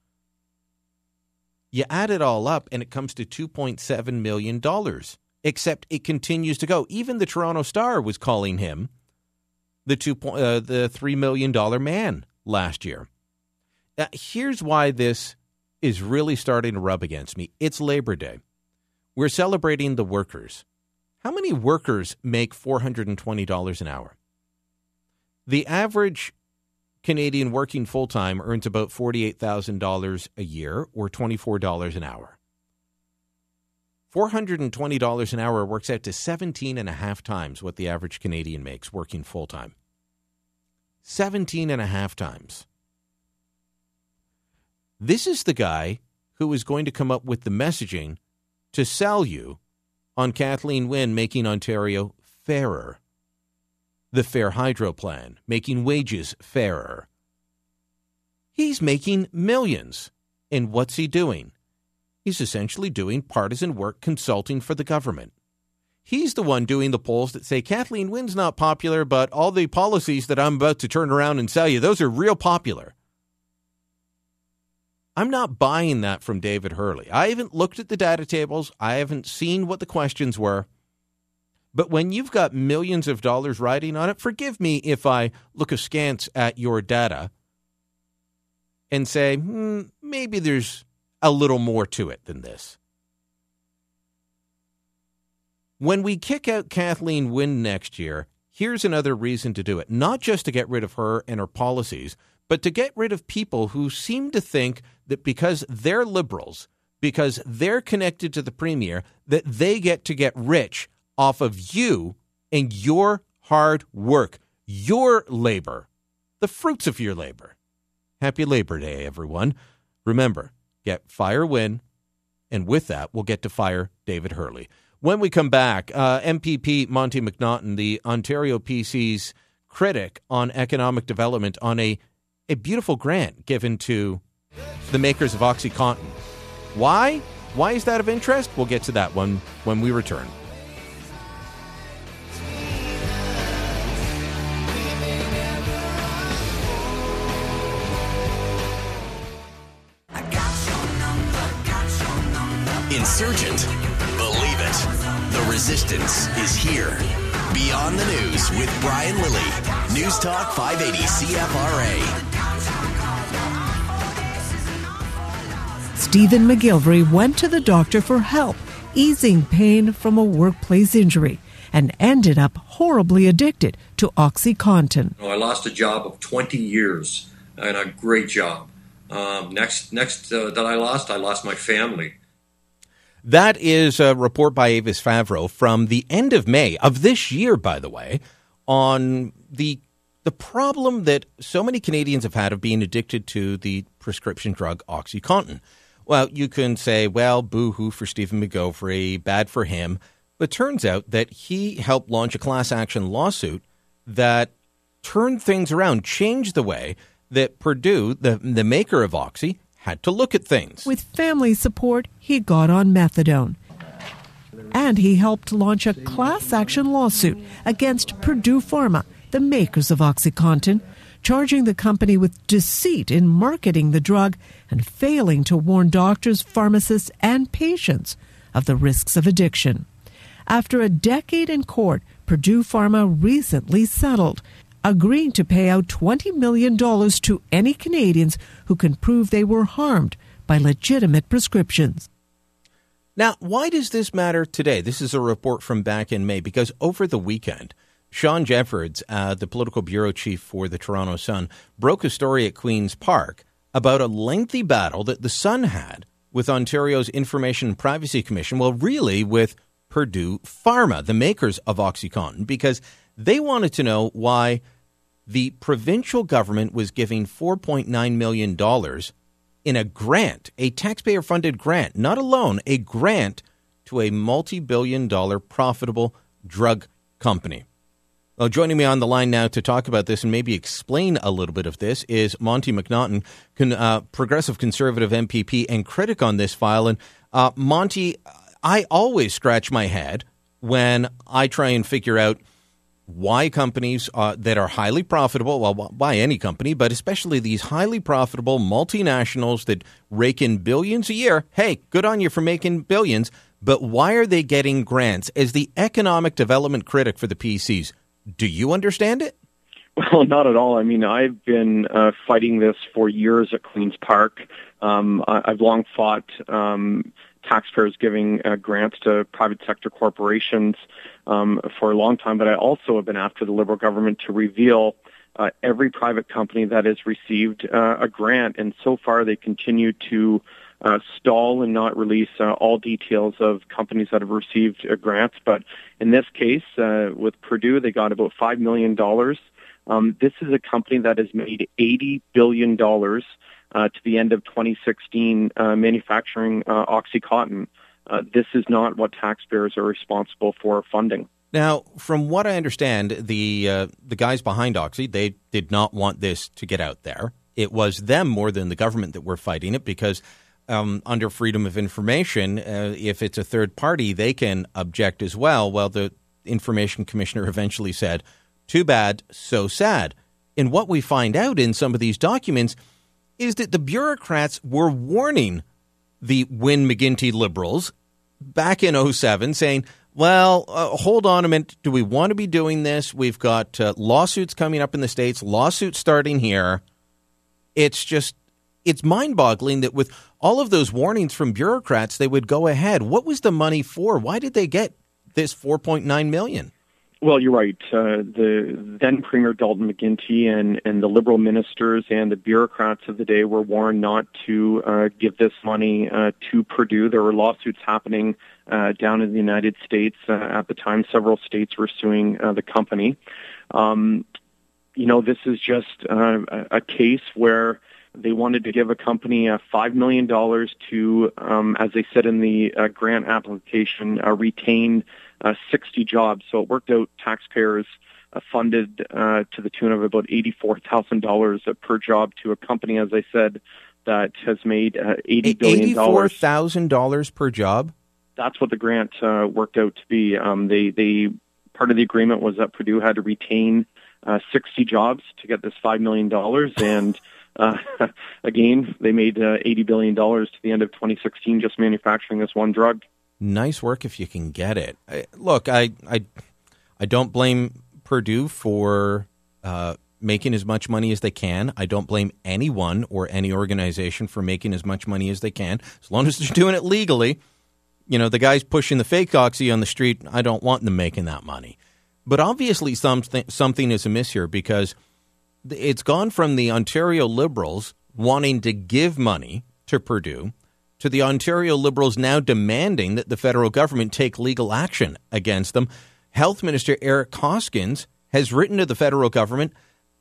You add it all up and it comes to $2.7 million, except it continues to go. Even the Toronto Star was calling him the, two, uh, the $3 million man last year. Now, here's why this is really starting to rub against me it's Labor Day. We're celebrating the workers. How many workers make $420 an hour? The average Canadian working full time earns about $48,000 a year or $24 an hour. $420 an hour works out to 17 and a half times what the average Canadian makes working full time. 17 and a half times. This is the guy who is going to come up with the messaging to sell you on Kathleen Wynne making Ontario fairer. The Fair Hydro Plan, making wages fairer. He's making millions. And what's he doing? He's essentially doing partisan work consulting for the government. He's the one doing the polls that say Kathleen Wynne's not popular, but all the policies that I'm about to turn around and sell you, those are real popular. I'm not buying that from David Herle. I haven't looked at the data tables. I haven't seen what the questions were. But when you've got millions of dollars riding on it, forgive me if I look askance at your data and say, hmm, maybe there's a little more to it than this. When we kick out Kathleen Wynne next year, here's another reason to do it. Not just to get rid of her and her policies, but to get rid of people who seem to think that because they're liberals, because they're connected to the premier, that they get to get rich off of you and your hard work, your labor, the fruits of your labor. Happy Labor Day, everyone. Remember, get Fire Wynne, and with that, we'll get to fire David Herle. When we come back, uh, MPP Monte McNaughton, the Ontario PC's critic on economic development, on a a beautiful grant given to the makers of OxyContin. Why? Why is that of interest? We'll get to that one when we return. Insurgent. Believe it. The resistance is here. Beyond the News with Brian Lilley. News Talk 580 CFRA. Stephen McGilvery went to the doctor for help easing pain from a workplace injury and ended up horribly addicted to OxyContin. I lost a job of 20 years and a great job. Um, next, next uh, that I lost, I lost my family. That is a report by Avis Favaro from the end of May of this year, by the way, on the the problem that so many Canadians have had of being addicted to the prescription drug OxyContin. Well, you can say, well, boo hoo for Stephen McGilvery, bad for him. But turns out that he helped launch a class action lawsuit that turned things around, changed the way that Purdue, the, the maker of Oxy, had to look at things. With family support, he got on methadone. And he helped launch a class action lawsuit against Purdue Pharma the makers of OxyContin, charging the company with deceit in marketing the drug and failing to warn doctors, pharmacists, and patients of the risks of addiction. After a decade in court, Purdue Pharma recently settled, agreeing to pay out $20 million to any Canadians who can prove they were harmed by legitimate prescriptions. Now, why does this matter today? This is a report from back in May because over the weekend, Shawn Jeffords, uh, the political bureau chief for the Toronto Sun, broke a story at Queen's Park about a lengthy battle that the Sun had with Ontario's Information Privacy Commission, well, really with Purdue Pharma, the makers of OxyContin, because they wanted to know why the provincial government was giving $4.9 million in a grant, a taxpayer funded grant, not a loan, a grant to a multi billion dollar profitable drug company. Well, joining me on the line now to talk about this and maybe explain a little bit of this is Monte McNaughton, con, uh, progressive conservative MPP and critic on this file. And uh, Monte, I always scratch my head when I try and figure out why companies uh, that are highly profitable, well, by any company, but especially these highly profitable multinationals that rake in billions a year. Hey, good on you for making billions, but why are they getting grants? As the economic development critic for the PCs, do you understand it? Well, not at all. I mean, I've been uh, fighting this for years at Queen's Park. Um, I- I've long fought um, taxpayers giving uh, grants to private sector corporations um, for a long time, but I also have been after the Liberal government to reveal uh, every private company that has received uh, a grant, and so far they continue to uh, stall and not release uh, all details of companies that have received uh, grants. But in this case, uh, with Purdue, they got about $5 million. Um, this is a company that has made $80 billion uh, to the end of 2016 uh, manufacturing OxyContin. Uh, this is not what taxpayers are responsible for funding. Now, from what I understand, the uh, the guys behind Oxy they did not want this to get out there. It was them more than the government that were fighting it because um, under freedom of information, uh, if it's a third party, they can object as well. Well, the information commissioner eventually said, "Too bad, so sad." And what we find out in some of these documents is that the bureaucrats were warning the Wynne McGuinty liberals back in 07 saying, well, uh, hold on a minute. Do we want to be doing this? We've got uh, lawsuits coming up in the States, lawsuits starting here. It's just, it's mind boggling that with all of those warnings from bureaucrats, they would go ahead. What was the money for? Why did they get this 4.9 million? Well, you're right. Uh, the then Premier Dalton McGuinty and, and the Liberal ministers and the bureaucrats of the day were warned not to uh, give this money uh, to Purdue. There were lawsuits happening uh, down in the United States uh, at the time. Several states were suing uh, the company. Um, you know, this is just uh, a a case where they wanted to give a company uh, $5 million to, um, as they said in the uh, grant application, uh, retain uh, 60 jobs. So it worked out taxpayers uh, funded uh, to the tune of about $84,000 per job to a company, as I said, that has made uh, $80 billion. $84,000 per job? That's what the grant uh, worked out to be. Um, they, they, part of the agreement was that Purdue had to retain uh, 60 jobs to get this $5 million. And uh, again, they made uh, $80 billion to the end of 2016 just manufacturing this one drug. Nice work if you can get it. I, look, I, I, I don't blame Purdue for uh, making as much money as they can. I don't blame anyone or any organization for making as much money as they can, as long as they're doing it legally. You know, the guys pushing the fake oxy on the street, I don't want them making that money. But obviously, something something is amiss here because it's gone from the Ontario Liberals wanting to give money to Purdue to the Ontario Liberals now demanding that the federal government take legal action against them. Health Minister Eric Hoskins has written to the federal government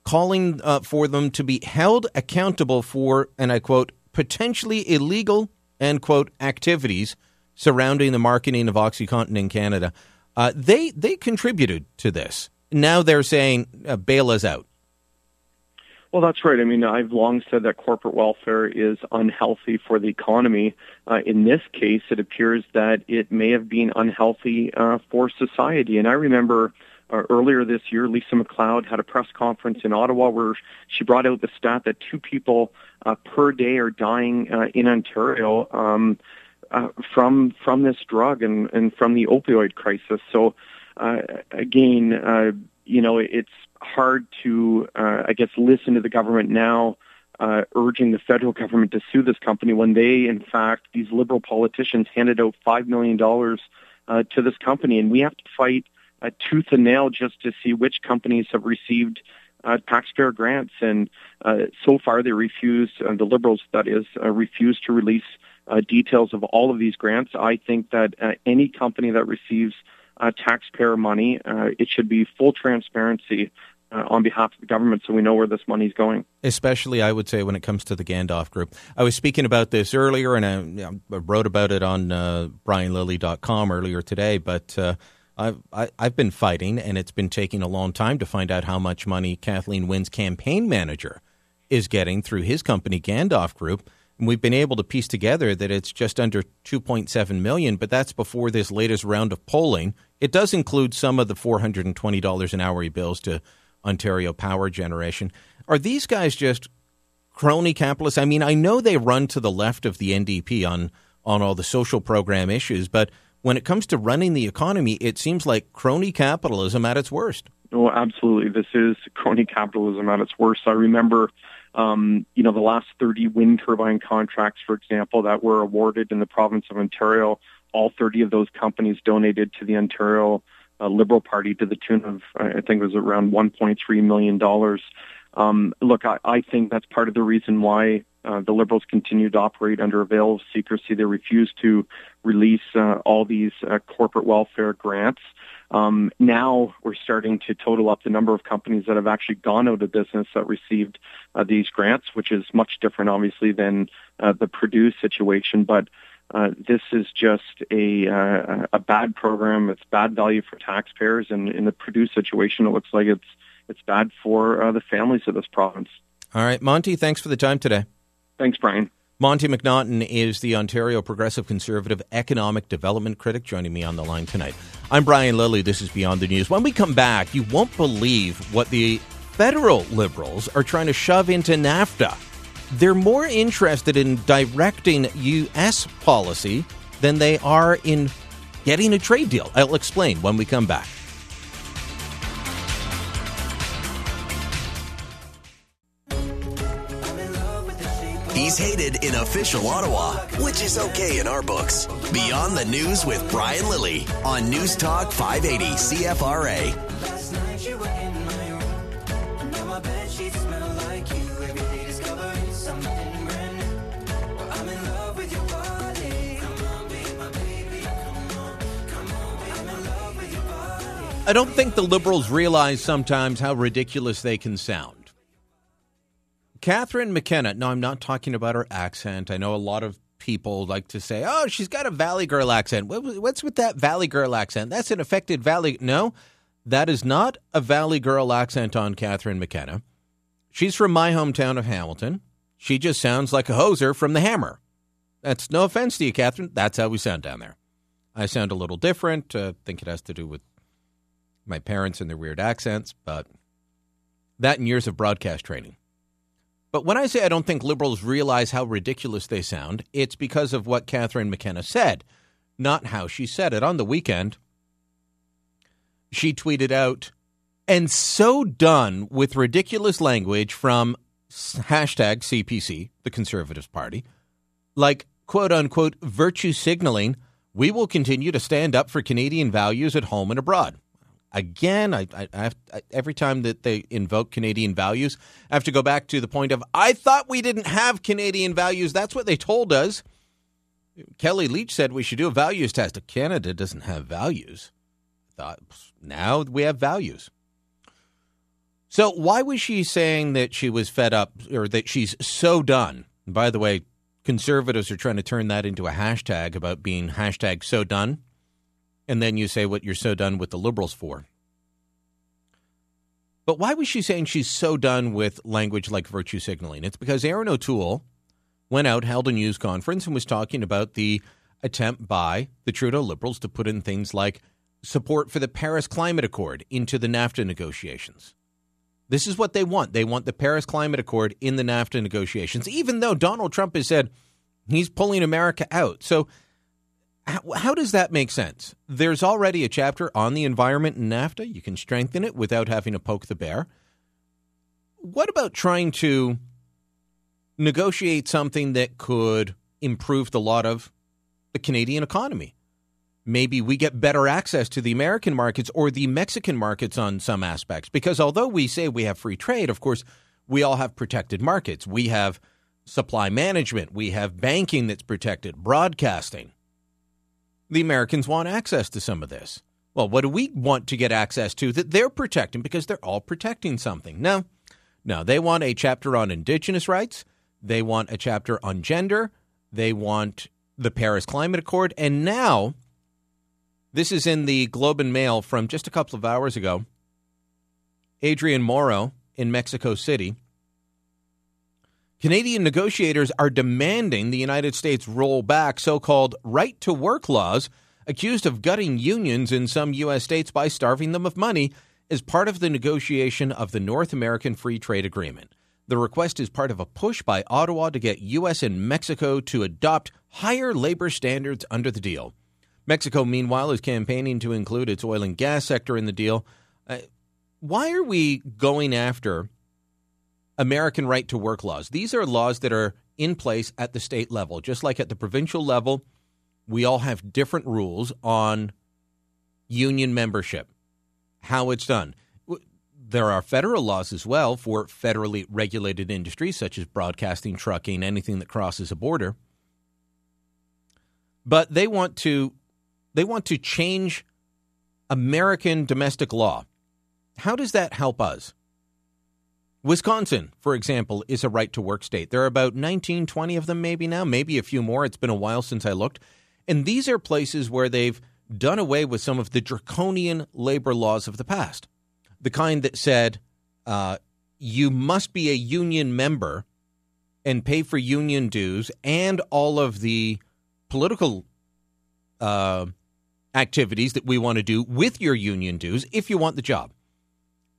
calling uh, for them to be held accountable for, and I quote, potentially illegal, end quote, activities surrounding the marketing of OxyContin in Canada. Uh, they, they contributed to this. Now they're saying, uh, bail us out. Well, that's right. I mean, I've long said that corporate welfare is unhealthy for the economy. Uh, in this case, it appears that it may have been unhealthy uh, for society. And I remember uh, earlier this year, Lisa MacLeod had a press conference in Ottawa where she brought out the stat that two people uh, per day are dying uh, in Ontario um, uh, from from this drug and, and from the opioid crisis. So again, you know, it's hard to, uh, I guess, listen to the government now. Uh, urging the federal government to sue this company when they, in fact, these liberal politicians handed out $5 million uh, to this company. And we have to fight uh, tooth and nail just to see which companies have received uh, taxpayer grants. And uh, so far, they refused, uh, the liberals, that is, uh, refused to release uh, details of all of these grants. I think that uh, any company that receives uh, taxpayer money, uh, it should be full transparency uh, on behalf of the government so we know where this money is going. Especially, I would say, when it comes to the Gandalf Group. I was speaking about this earlier and I, I wrote about it on uh, brianlilley.com earlier today, but uh, I've, I, I've been fighting and it's been taking a long time to find out how much money Kathleen Wynne's campaign manager is getting through his company, Gandalf Group. And we've been able to piece together that it's just under 2.7 million, but that's before this latest round of polling. It does include some of the $420 an hour he bills to Ontario Power Generation. Are these guys just crony capitalists? I mean, I know they run to the left of the NDP on on all the social program issues, but when it comes to running the economy, it seems like crony capitalism at its worst. Oh, absolutely. This is crony capitalism at its worst. I remember, um, you know, the last 30 wind turbine contracts, for example, that were awarded in the province of Ontario. All 30 of those companies donated to the Ontario uh, Liberal Party to the tune of, I think it was around $1.3 million. Um, look, I, I think that's part of the reason why uh, the Liberals continue to operate under a veil of secrecy. They refuse to release uh, all these uh, corporate welfare grants. Um, now we're starting to total up the number of companies that have actually gone out of business that received uh, these grants, which is much different, obviously, than uh, the Purdue situation. But uh, this is just a uh, a bad program. It's bad value for taxpayers, and in the Purdue situation, it looks like it's it's bad for uh, the families of this province. All right, Monte, thanks for the time today. Thanks, Brian. Monte McNaughton is the Ontario Progressive Conservative Economic Development Critic joining me on the line tonight. I'm Brian Lilley. This is Beyond the News. When we come back, you won't believe what the federal Liberals are trying to shove into NAFTA. They're more interested in directing U.S. policy than they are in getting a trade deal. I'll explain when we come back. He's hated in official Ottawa, which is okay in our books. Beyond the News with Brian Lilley on News Talk 580 CFRA. I don't think the Liberals realize sometimes how ridiculous they can sound. Catherine McKenna, no, I'm not talking about her accent. I know a lot of people like to say, oh, she's got a Valley Girl accent. What's with that Valley Girl accent? That's an affected Valley. No, that is not a Valley Girl accent on Catherine McKenna. She's from my hometown of Hamilton. She just sounds like a hoser from the Hammer. That's no offense to you, Catherine. That's how we sound down there. I sound a little different. I uh, think it has to do with my parents and their weird accents, but that and years of broadcast training. But when I say I don't think liberals realize how ridiculous they sound, it's because of what Catherine McKenna said, not how she said it. On the weekend, she tweeted out, and so done with ridiculous language from hashtag CPC, the Conservatives Party, like quote unquote virtue signaling, we will continue to stand up for Canadian values at home and abroad again. I, I, I, every time that they invoke Canadian values, I have to go back to the point of I thought we didn't have Canadian values. That's what they told us. Kellie Leitch said we should do a values test. Canada doesn't have values. Thought now we have values. So why was she saying that she was fed up or that she's so done? By the way, conservatives are trying to turn that into a hashtag about being hashtag so done and then you say what you're so done with the liberals for. But why was she saying she's so done with language like virtue signaling? It's because Erin O'Toole went out, held a news conference, and was talking about the attempt by the Trudeau Liberals to put in things like support for the Paris Climate Accord into the NAFTA negotiations. This is what they want. They want the Paris Climate Accord in the NAFTA negotiations, even though Donald Trump has said he's pulling America out. So, how, how does that make sense? There's already a chapter on the environment in NAFTA. You can strengthen it without having to poke the bear. What about trying to negotiate something that could improve the lot of the Canadian economy? Maybe we get better access to the American markets or the Mexican markets on some aspects. Because although we say we have free trade, of course, we all have protected markets. We have supply management, we have banking that's protected, broadcasting. The Americans want access to some of this. Well, what do we want to get access to that they're protecting because they're all protecting something? No, no, they want a chapter on indigenous rights. They want a chapter on gender. They want the Paris Climate Accord. And now, this is in the Globe and Mail from just a couple of hours ago. Adrian Morrow in Mexico City. Canadian negotiators are demanding the United States roll back so called right to work laws accused of gutting unions in some U.S. states by starving them of money as part of the negotiation of the North American Free Trade Agreement. The request is part of a push by Ottawa to get U.S. and Mexico to adopt higher labor standards under the deal. Mexico, meanwhile, is campaigning to include its oil and gas sector in the deal. Uh, why are we going after American right to work laws? These are laws that are in place at the state level, just like at the provincial level. We all have different rules on union membership, how it's done. There are federal laws as well for federally regulated industries such as broadcasting, trucking, anything that crosses a border. But they want to they want to change American domestic law. How does that help us? Wisconsin, for example, is a right to work state. There are about 19, 20 of them maybe now, maybe a few more. It's been a while since I looked. And these are places where they've done away with some of the draconian labor laws of the past. The kind that said uh, you must be a union member and pay for union dues and all of the political uh, activities that we want to do with your union dues if you want the job.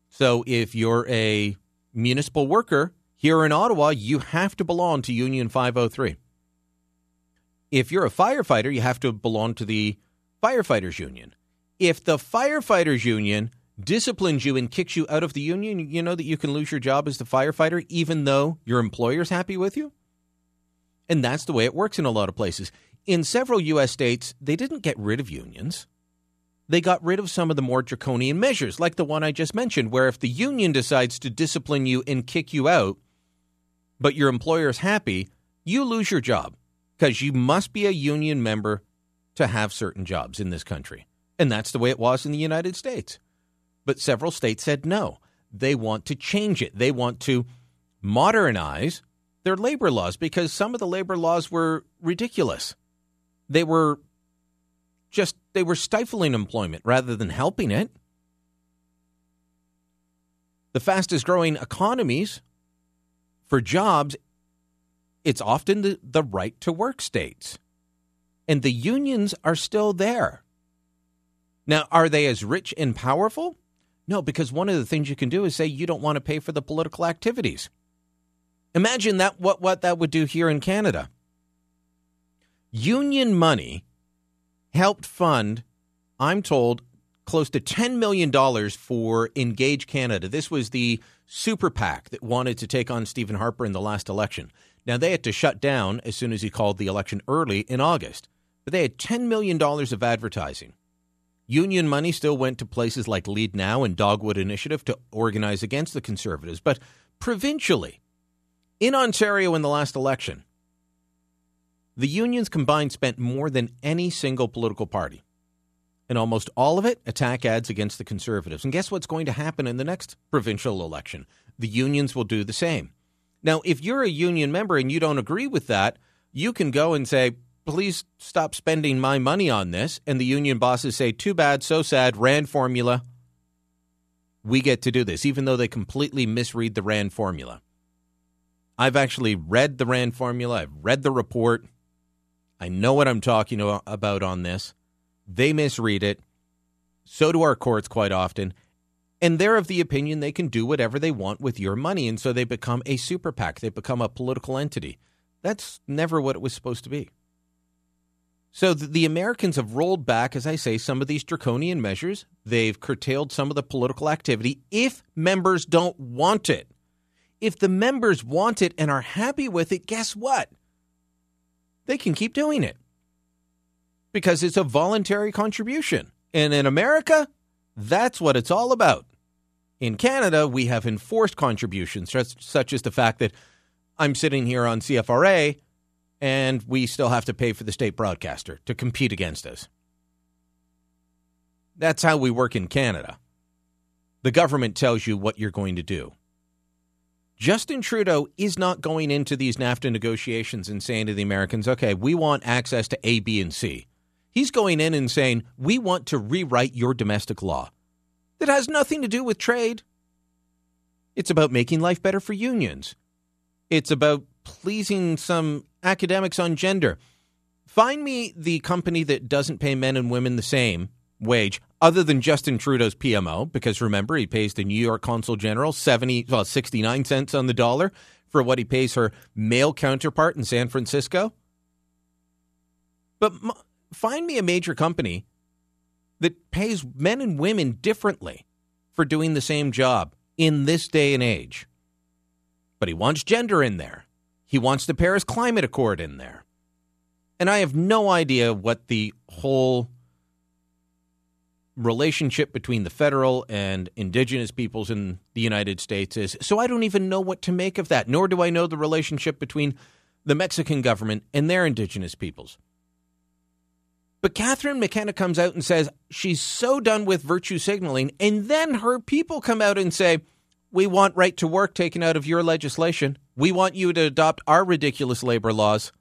So if you're a municipal worker here in Ottawa, you have to belong to Union 503. If you're a firefighter, you have to belong to the firefighters union. If the firefighters union disciplines you and kicks you out of the union, you know that you can lose your job as the firefighter even though your employer's happy with you. And that's the way it works in a lot of places. In several U.S. states, they didn't get rid of unions. They got rid of some of the more draconian measures, like the one I just mentioned, where if the union decides to discipline you and kick you out, but your employer's happy, you lose your job because you must be a union member to have certain jobs in this country. And that's the way it was in the United States. But several states said no. They want to change it. They want to modernize their labor laws because some of the labor laws were ridiculous. They were just they were stifling employment rather than helping it. The fastest growing economies for jobs, it's often the, the right to work states. And the unions are still there. Now, are they as rich and powerful? No, because one of the things you can do is say you don't want to pay for the political activities. Imagine that what, what that would do here in Canada union money helped fund, I'm told, close to $10 million for Engage Canada. This was the super PAC that wanted to take on Stephen Harper in the last election. Now, they had to shut down as soon as he called the election early in August, but they had $10 million of advertising. Union money still went to places like Lead Now and Dogwood Initiative to organize against the Conservatives, but provincially, in Ontario in the last election, the unions combined spent more than any single political party. And almost all of it attack ads against the conservatives. And guess what's going to happen in the next provincial election? The unions will do the same. Now, if you're a union member and you don't agree with that, you can go and say, please stop spending my money on this. And the union bosses say, too bad, so sad, RAND formula. We get to do this, even though they completely misread the RAND formula. I've actually read the RAND formula, I've read the report. I know what I'm talking about on this. They misread it. So do our courts quite often. And they're of the opinion they can do whatever they want with your money. And so they become a super PAC. They become a political entity. That's never what it was supposed to be. So the, the Americans have rolled back, as I say, some of these draconian measures. They've curtailed some of the political activity if members don't want it. If the members want it and are happy with it, guess what? They can keep doing it because it's a voluntary contribution. And in America, that's what it's all about. In Canada, we have enforced contributions, such, as the fact that I'm sitting here on CFRA and we still have to pay for the state broadcaster to compete against us. That's how we work in Canada. The government tells you what you're going to do. Justin Trudeau is not going into these NAFTA negotiations and saying to the Americans, okay, we want access to A, B, and C. He's going in and saying, we want to rewrite your domestic law. That has nothing to do with trade. It's about making life better for unions. It's about pleasing some academics on gender. Find me the company that doesn't pay men and women the same wage other than Justin Trudeau's PMO, because remember, he pays the New York Consul General 70, well, 69 cents on the dollar for what he pays her male counterpart in San Francisco. But m- find me a major company that pays men and women differently for doing the same job in this day and age. But he wants gender in there. He wants the Paris Climate Accord in there. And I have no idea what the whole relationship between the federal and indigenous peoples in the United States is. So I don't even know what to make of that, nor do I know the relationship between the Mexican government and their indigenous peoples. But Catherine McKenna comes out and says she's so done with virtue signaling, and then her people come out and say, We want right to work taken out of your legislation. We want you to adopt our ridiculous labor laws.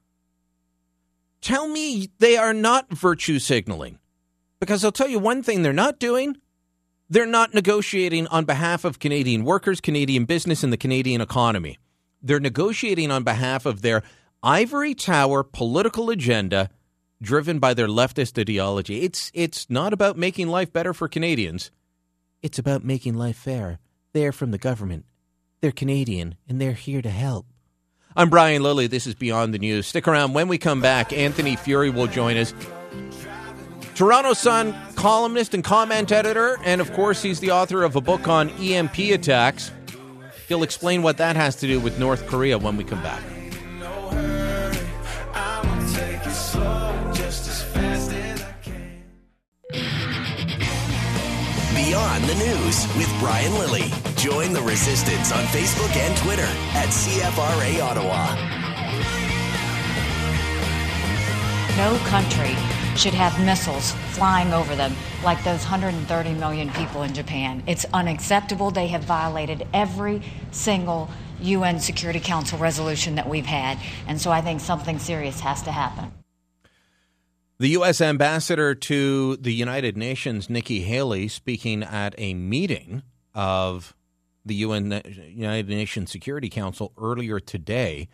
Tell me they are not virtue signaling. Because I'll tell you one thing they're not doing. They're not negotiating on behalf of Canadian workers, Canadian business, and the Canadian economy. They're negotiating on behalf of their ivory tower political agenda driven by their leftist ideology. It's, it's not about making life better for Canadians, it's about making life fair. They're from the government, they're Canadian, and they're here to help. I'm Brian Lilley. This is Beyond the News. Stick around. When we come back, Anthony Furey will join us. Toronto Sun columnist and comment editor, and of course, he's the author of a book on EMP attacks. He'll explain what that has to do with North Korea when we come back. Beyond the News with Brian Lilley. Join the resistance on Facebook and Twitter at CFRA Ottawa. No country should have missiles flying over them like those 130 million people in Japan. It's unacceptable. They have violated every single UN Security Council resolution that we've had. And so I think something serious has to happen. The U.S. ambassador to the United Nations, Nikki Haley, speaking at a meeting of the UN, United Nations Security Council earlier today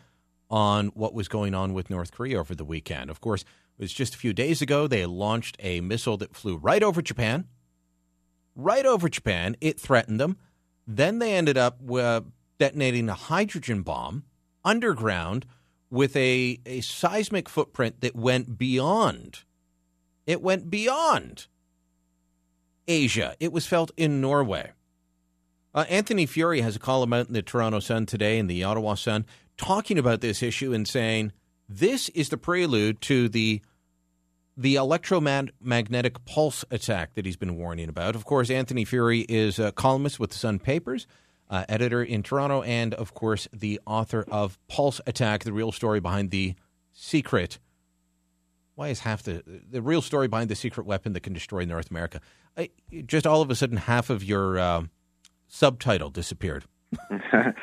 on what was going on with North Korea over the weekend. Of course, it was just a few days ago they launched a missile that flew right over Japan. Right over Japan. It threatened them. Then they ended up uh, detonating a hydrogen bomb underground with a, a seismic footprint that went beyond. It went beyond Asia. It was felt in Norway. Uh, Anthony Furey has a column out in the Toronto Sun today and the Ottawa Sun talking about this issue and saying this is the prelude to the the electromagnetic pulse attack that he's been warning about. Of course, Anthony Furey is a columnist with the Sun Papers uh, editor in Toronto, and of course, the author of Pulse Attack, the real story behind the secret. Why is half the the real story behind the secret weapon that can destroy North America? I, just all of a sudden, half of your uh, subtitle disappeared.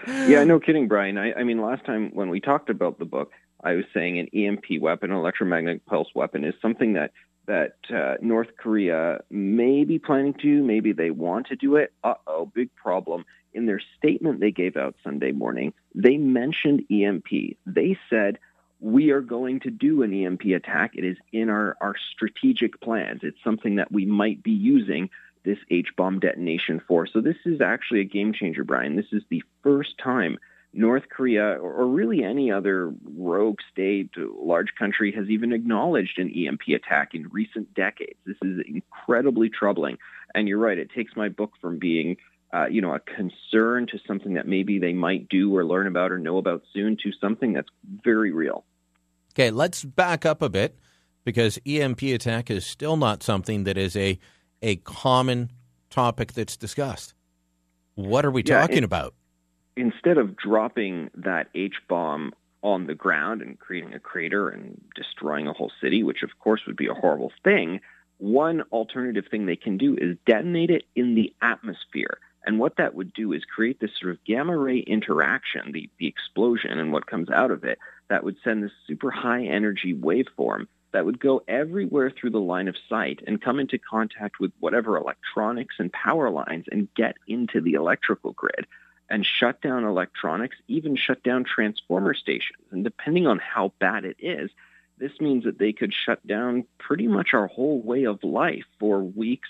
yeah, no kidding, Brian. I, I mean, last time when we talked about the book, I was saying an EMP weapon, electromagnetic pulse weapon, is something that that uh, North Korea may be planning to, maybe they want to do it. Uh oh, big problem in their statement they gave out Sunday morning, they mentioned EMP. They said we are going to do an EMP attack. It is in our, our strategic plans. It's something that we might be using this H bomb detonation for. So this is actually a game changer, Brian. This is the first time North Korea or really any other rogue state, large country has even acknowledged an EMP attack in recent decades. This is incredibly troubling. And you're right, it takes my book from being uh, you know, a concern to something that maybe they might do or learn about or know about soon to something that's very real. Okay, let's back up a bit because EMP attack is still not something that is a a common topic that's discussed. What are we Yeah, talking it- about? Instead of dropping that H bomb on the ground and creating a crater and destroying a whole city, which of course would be a horrible thing, one alternative thing they can do is detonate it in the atmosphere. And what that would do is create this sort of gamma ray interaction, the, the explosion and what comes out of it, that would send this super high energy waveform that would go everywhere through the line of sight and come into contact with whatever electronics and power lines and get into the electrical grid and shut down electronics, even shut down transformer stations. And depending on how bad it is, this means that they could shut down pretty much our whole way of life for weeks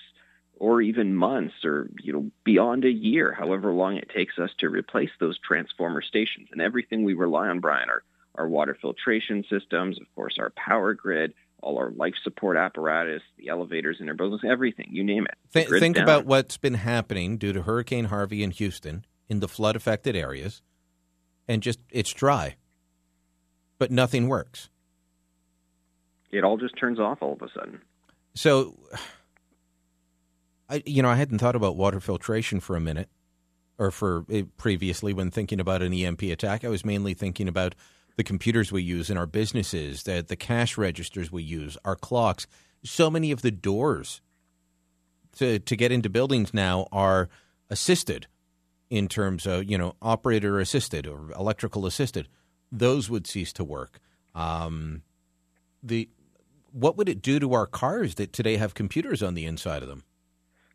or even months or you know beyond a year however long it takes us to replace those transformer stations and everything we rely on brian our, our water filtration systems of course our power grid all our life support apparatus the elevators in our buildings everything you name it Th- think down. about what's been happening due to Hurricane Harvey in Houston in the flood affected areas, and just it's dry, but nothing works. it all just turns off all of a sudden So, I you know I hadn't thought about water filtration for a minute, or for eh, previously when thinking about an EMP attack. I was mainly thinking about the computers we use in our businesses, the the cash registers we use, our clocks. So many of the doors to to get into buildings now are assisted in terms of you know operator assisted or electrical assisted. Those would cease to work. Um, the what would it do to our cars that today have computers on the inside of them?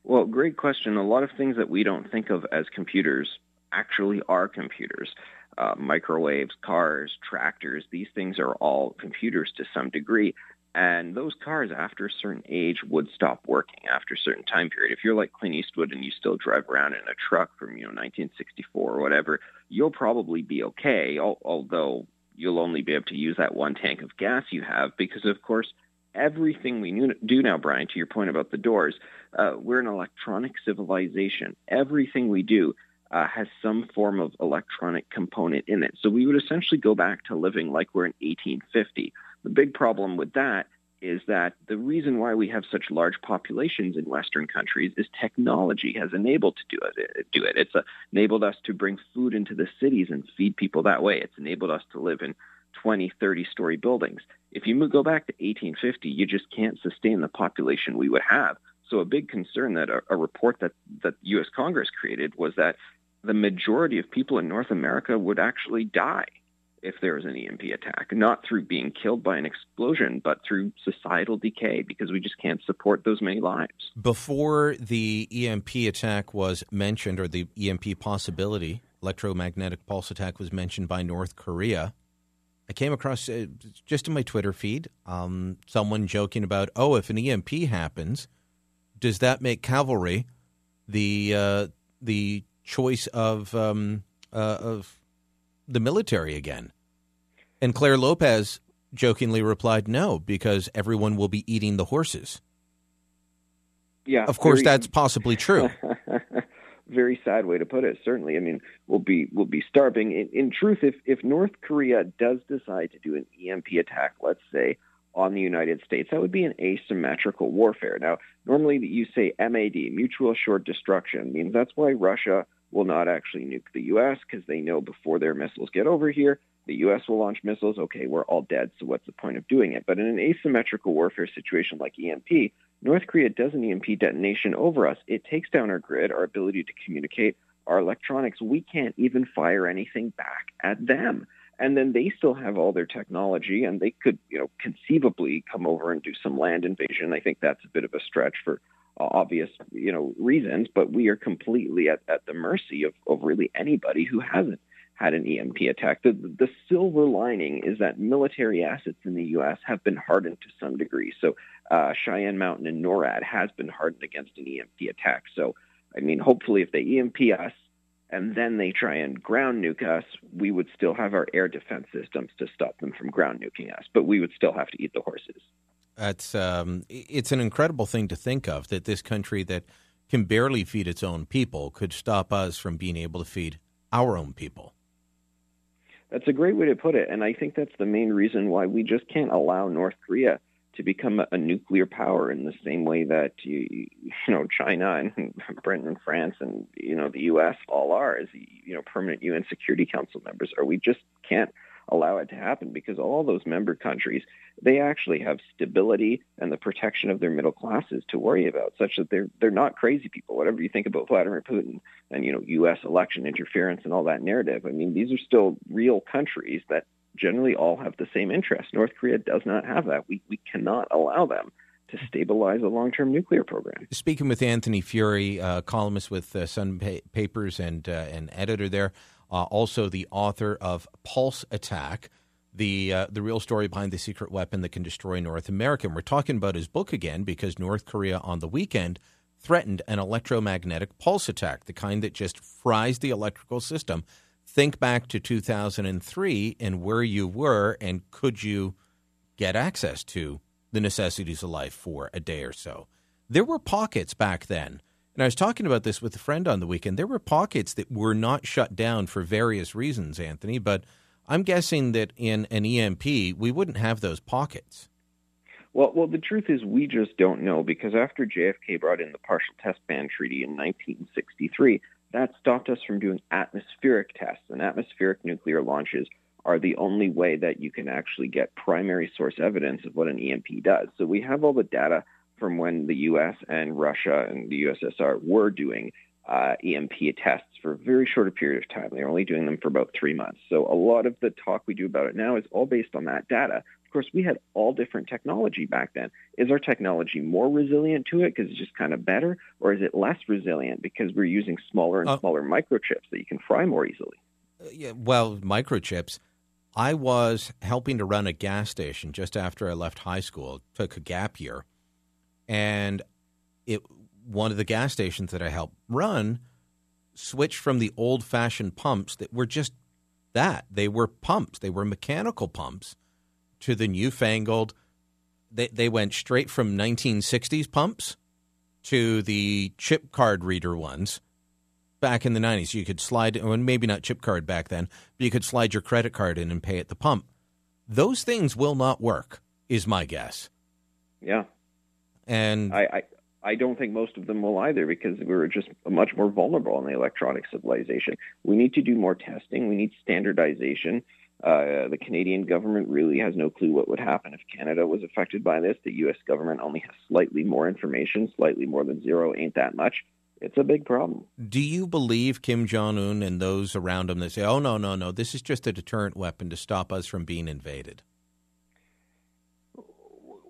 Well, great question. A lot of things that we don't think of as computers actually are computers. Uh, microwaves, cars, tractors, these things are all computers to some degree. And those cars, after a certain age, would stop working after a certain time period. If you're like Clint Eastwood and you still drive around in a truck from you know 1964 or whatever, you'll probably be okay. al- Although you'll only be able to use that one tank of gas you have because, of course, everything we do now, Brian, to your point about the doors, uh, we're an electronic civilization. Everything we do uh, has some form of electronic component in it. So we would essentially go back to living like we're in 1850. The big problem with that is that the reason why we have such large populations in Western countries is technology has enabled to do it. Do it. It's enabled us to bring food into the cities and feed people that way. It's enabled us to live in 20, 30 story buildings. If you go back to 1850, you just can't sustain the population we would have. So a big concern that a, a report that that U.S. Congress created was that the majority of people in North America would actually die if there was an EMP attack, not through being killed by an explosion, but through societal decay because we just can't support those many lives. Before the EMP attack was mentioned, or the EMP possibility, electromagnetic pulse attack was mentioned by North Korea. I came across uh, just in my Twitter feed um, someone joking about, oh, if an EMP happens, does that make cavalry the uh, the choice of um, uh, of the military again? And Clare Lopez jokingly replied, no, because everyone will be eating the horses. Yeah, Of course, very- that's possibly true. very sad way to put it. Certainly, I mean, we'll be we'll be starving. In, in truth, if if North Korea does decide to do an EMP attack, let's say on the United States, that would be an asymmetrical warfare. Now, normally you say MAD, mutual assured destruction, means that's why Russia will not actually nuke the U.S. because they know before their missiles get over here, the U.S. will launch missiles. Okay, we're all dead. So what's the point of doing it? But in an asymmetrical warfare situation like EMP, North Korea does an EMP detonation over us. It takes down our grid, our ability to communicate, our electronics. We can't even fire anything back at them. And then they still have all their technology, and they could, you know, conceivably come over and do some land invasion. I think that's a bit of a stretch for obvious, you know, reasons. But we are completely at, at the mercy of, of really anybody who hasn't had an EMP attack. The, the silver lining is that military assets in the U.S. have been hardened to some degree. So uh, Cheyenne Mountain and NORAD has been hardened against an EMP attack. So, I mean, hopefully, if they EMP us and then they try and ground nuke us, we would still have our air defense systems to stop them from ground nuking us, but we would still have to eat the horses. That's um, it's an incredible thing to think of that this country that can barely feed its own people could stop us from being able to feed our own people. That's a great way to put it, and I think that's the main reason why we just can't allow North Korea to become a, a nuclear power in the same way that you, you know China and Britain and France and you know the U.S. all are as you know permanent UN Security Council members, or we just can't allow it to happen because all those member countries they actually have stability and the protection of their middle classes to worry about such that they're they're not crazy people. Whatever you think about Vladimir Putin and you know US election interference and all that narrative I mean these are still real countries that generally all have the same interests North Korea does not have that. We we cannot allow them to stabilize a long-term nuclear program. Speaking with Anthony Furey, uh, columnist with uh, Sun pa- Papers and uh, an editor there, uh, also the author of Pulse Attack, the uh, the real story behind the secret weapon that can destroy North America. And we're talking about his book again because North Korea on the weekend threatened an electromagnetic pulse attack, the kind that just fries the electrical system. Think back to 2003 and where you were, and could you get access to the necessities of life for a day or so? There were pockets back then and I was talking about this with a friend on the weekend. There were pockets that were not shut down for various reasons, Anthony, but I'm guessing that in an EMP, we wouldn't have those pockets. Well, well, the truth is, we just don't know because after JFK brought in the Partial Test Ban Treaty in 1963, that stopped us from doing atmospheric tests. And atmospheric nuclear launches are the only way that you can actually get primary source evidence of what an EMP does. So we have all the data from when the U.S. and Russia and the USSR were doing uh, EMP tests for a very short a period of time. They're only doing them for about three months. So a lot of the talk we do about it now is all based on that data. Of course, we had all different technology back then. Is our technology more resilient to it because it's just kind of better, or is it less resilient because we're using smaller and uh, smaller microchips that you can fry more easily? Uh, yeah, well, microchips. I was helping to run a gas station just after I left high school, took a gap year and it one of the gas stations that I helped run switched from the old fashioned pumps that were just that. They were pumps. They were mechanical pumps to the newfangled they they went straight from 1960s pumps to the chip card reader ones back in the 90s you could slide well, maybe not chip card back then but you could slide your credit card in and pay at the pump. Those things will not work is my guess. Yeah and I, I, I don't think most of them will either because we're just much more vulnerable in the electronic civilization. We need to do more testing. We need standardization. Uh, the Canadian government really has no clue what would happen if Canada was affected by this. The U.S. government only has slightly more information, slightly more than zero ain't that much. It's a big problem. Do you believe Kim Jong Un and those around him that say, "Oh no, no, no, this is just a deterrent weapon to stop us from being invaded"?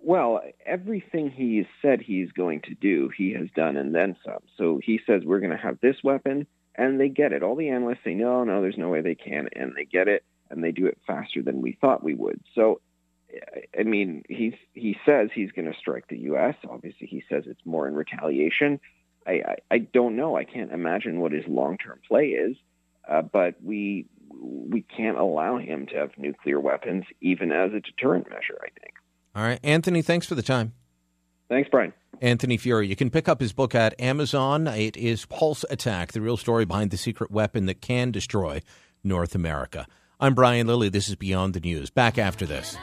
Well, everything he said he's going to do, he has done and then some. So he says we're going to have this weapon, and they get it. All the analysts say, no, no, there's no way they can, and they get it, and they do it faster than we thought we would. So, I mean, he's he says he's going to strike the U.S. Obviously, he says it's more in retaliation. I, I, I don't know. I can't imagine what his long-term play is, uh, but we we can't allow him to have nuclear weapons, even as a deterrent measure. I think. All right. Anthony, thanks for the time. Thanks, Brian. Anthony Furey. You can pick up his book at Amazon. It is Pulse Attack, the real story behind the secret weapon that can destroy North America. I'm Brian Lilley. This is Beyond the News. Back after this.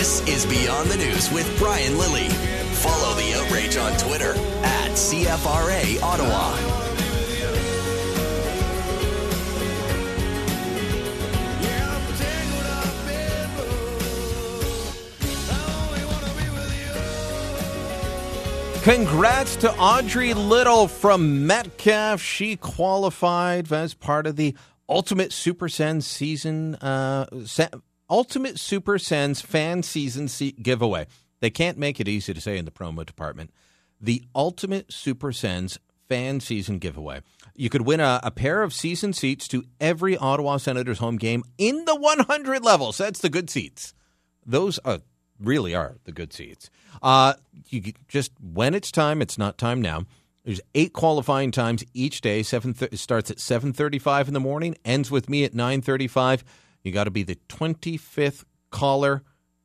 This is Beyond the News with Brian Lilley. Follow the outrage on Twitter at CFRA Ottawa. Congrats to Audrey Little from Metcalfe. She qualified as part of the Ultimate Super Sens season, uh, Ultimate Super Sens fan season se- giveaway. They can't make it easy to say in the promo department. The Ultimate Super Sens fan season giveaway. You could win a, a pair of season seats to every Ottawa Senators home game in the 100 levels. That's the good seats. Those are really are the good seats. Uh, you just when it's time, it's not time now. There's eight qualifying times each day. Seven th- starts at seven thirty-five in the morning, ends with me at nine thirty-five. You got to be the twenty-fifth caller,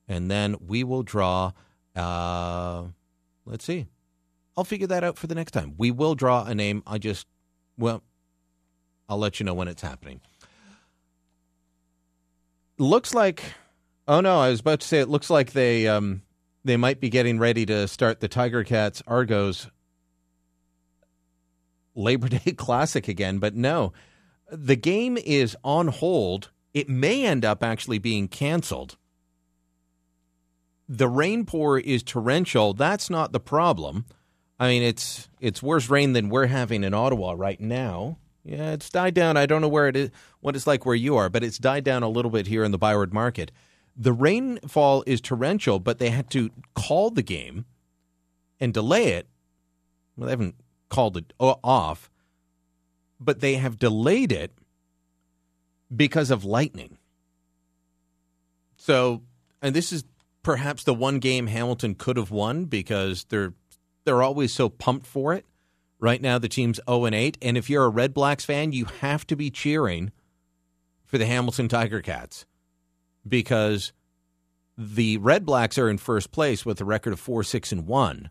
and then we will draw. Uh, let's see. I'll figure that out for the next time. We will draw a name. I just, well, I'll let you know when it's happening. Looks like Oh no, I was about to say it looks like they um, they might be getting ready to start the Tiger Cats Argos Labor Day Classic again, but no. The game is on hold. It may end up actually being canceled. The rain pour is torrential. That's not the problem. I mean, it's it's worse rain than we're having in Ottawa right now. Yeah, it's died down. I don't know where it is, what it's like where you are, but it's died down a little bit here in the Byward Market. The rainfall is torrential, but they had to call the game and delay it. Well, they haven't called it off, but they have delayed it because of lightning. So, and this is perhaps the one game Hamilton could have won because they're they're always so pumped for it. Right now, the team's zero and eight, and if you're a Red Blacks fan, you have to be cheering for the Hamilton Tiger Cats because the Red Blacks are in first place with a record of four, six, and one.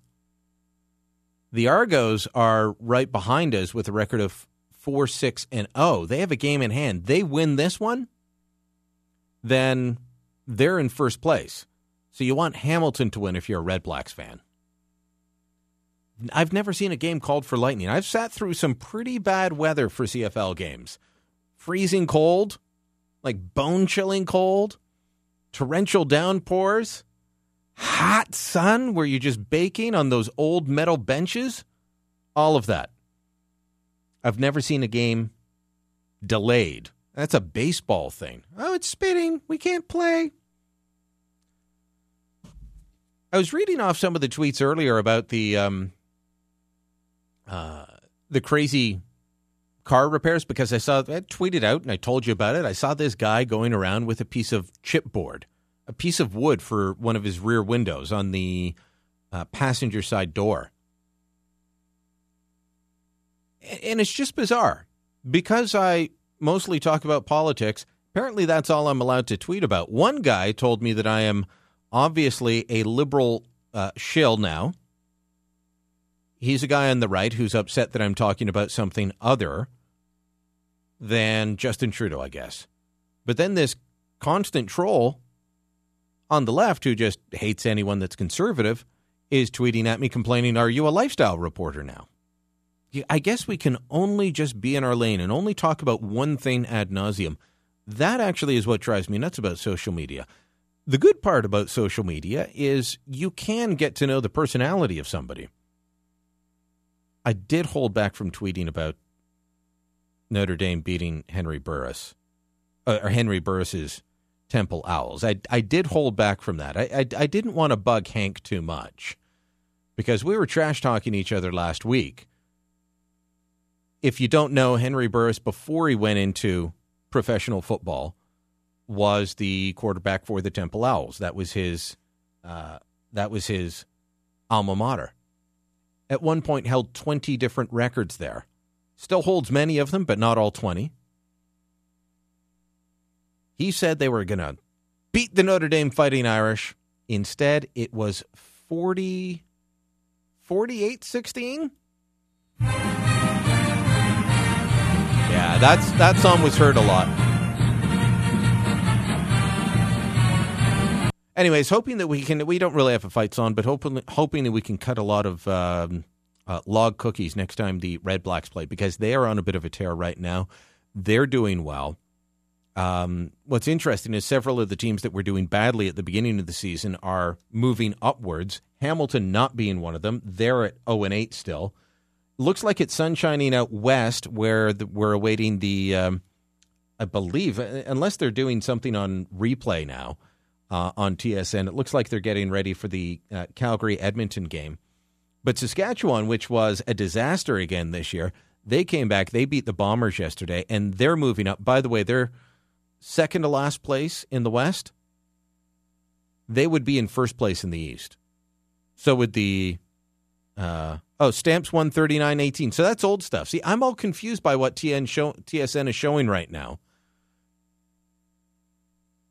The Argos are right behind us with a record of four, six, and oh. They have a game in hand. They win this one, then they're in first place. So you want Hamilton to win if you're a Red Blacks fan. I've never seen a game called for lightning. I've sat through some pretty bad weather for CFL games. Freezing cold, like bone chilling cold, torrential downpours, hot sun where you're just baking on those old metal benches. All of that. I've never seen a game delayed. That's a baseball thing. Oh, it's spitting. We can't play. I was reading off some of the tweets earlier about the um, uh, the crazy car repairs because I saw I tweeted out and I told you about it. I saw this guy going around with a piece of chipboard, a piece of wood for one of his rear windows on the uh, passenger side door, and it's just bizarre because I mostly talk about politics. Apparently, that's all I'm allowed to tweet about. One guy told me that I am obviously a liberal uh, shill now. He's a guy on the right who's upset that I'm talking about something other than Justin Trudeau, I guess. But then this constant troll on the left who just hates anyone that's conservative is tweeting at me complaining, Are you a lifestyle reporter now? I guess we can only just be in our lane and only talk about one thing ad nauseum. That actually is what drives me nuts about social media. The good part about social media is you can get to know the personality of somebody. I did hold back from tweeting about Notre Dame beating Henry Burris, uh, or Henry Burris's Temple Owls. I, I did hold back from that. I, I, I didn't want to bug Hank too much because we were trash talking each other last week. If you don't know, Henry Burris, before he went into professional football, was the quarterback for the Temple Owls. That was his. Uh, that was his alma mater. At one point, held twenty different records there. Still holds many of them, but not all twenty. He said they were going to beat the Notre Dame Fighting Irish. Instead, it was 40, 48 16. Yeah, that's that song was heard a lot. Anyways, hoping that we can, we don't really have a fight song, but hoping hoping that we can cut a lot of um, uh, log cookies next time the Red Blacks play because they are on a bit of a tear right now. They're doing well. Um, what's interesting is several of the teams that were doing badly at the beginning of the season are moving upwards. Hamilton not being one of them. They're at 0 and 8 still. Looks like it's sunshining out west where the, we're awaiting the, um, I believe, uh, unless they're doing something on replay now uh, on TSN, it looks like they're getting ready for the uh, Calgary Edmonton game. But Saskatchewan, which was a disaster again this year, they came back. They beat the Bombers yesterday, and they're moving up. By the way, they're second to last place in the West. They would be in first place in the East. So would the uh, oh stamps one thirty nine eighteen. So that's old stuff. See, I'm all confused by what TN show, TSN is showing right now.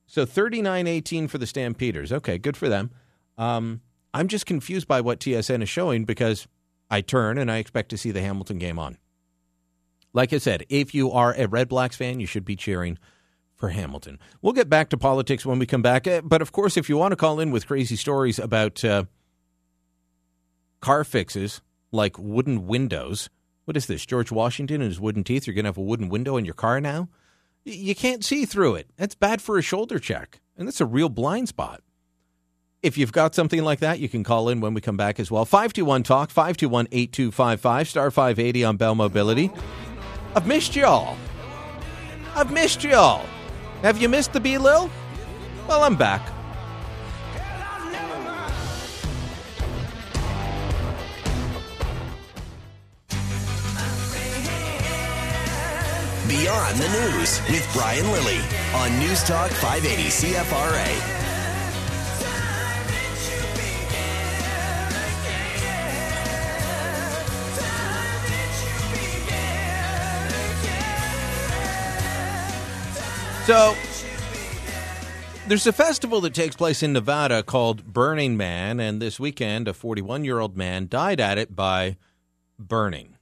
So thirty nine eighteen for the Stampeders. Okay, good for them. Um, I'm just confused by what TSN is showing because I turn and I expect to see the Hamilton game on. Like I said, if you are a Red Blacks fan, you should be cheering for Hamilton. We'll get back to politics when we come back. Eh, But of course, if you want to call in with crazy stories about uh, car fixes like wooden windows, what is this? George Washington and his wooden teeth? You're going to have a wooden window in your car now? You can't see through it. That's bad for a shoulder check. And that's a real blind spot. If you've got something like that, you can call in when we come back as well. 521 Talk, 521 8255, star 580 on Bell Mobility. I've missed y'all. I've missed y'all. Have you missed the B Lil? Well, I'm back. Beyond the News with Brian Lilley on News Talk 580 CFRA. So, there's a festival that takes place in Nevada called Burning Man, and this weekend, a 41 year old man died at it by burning.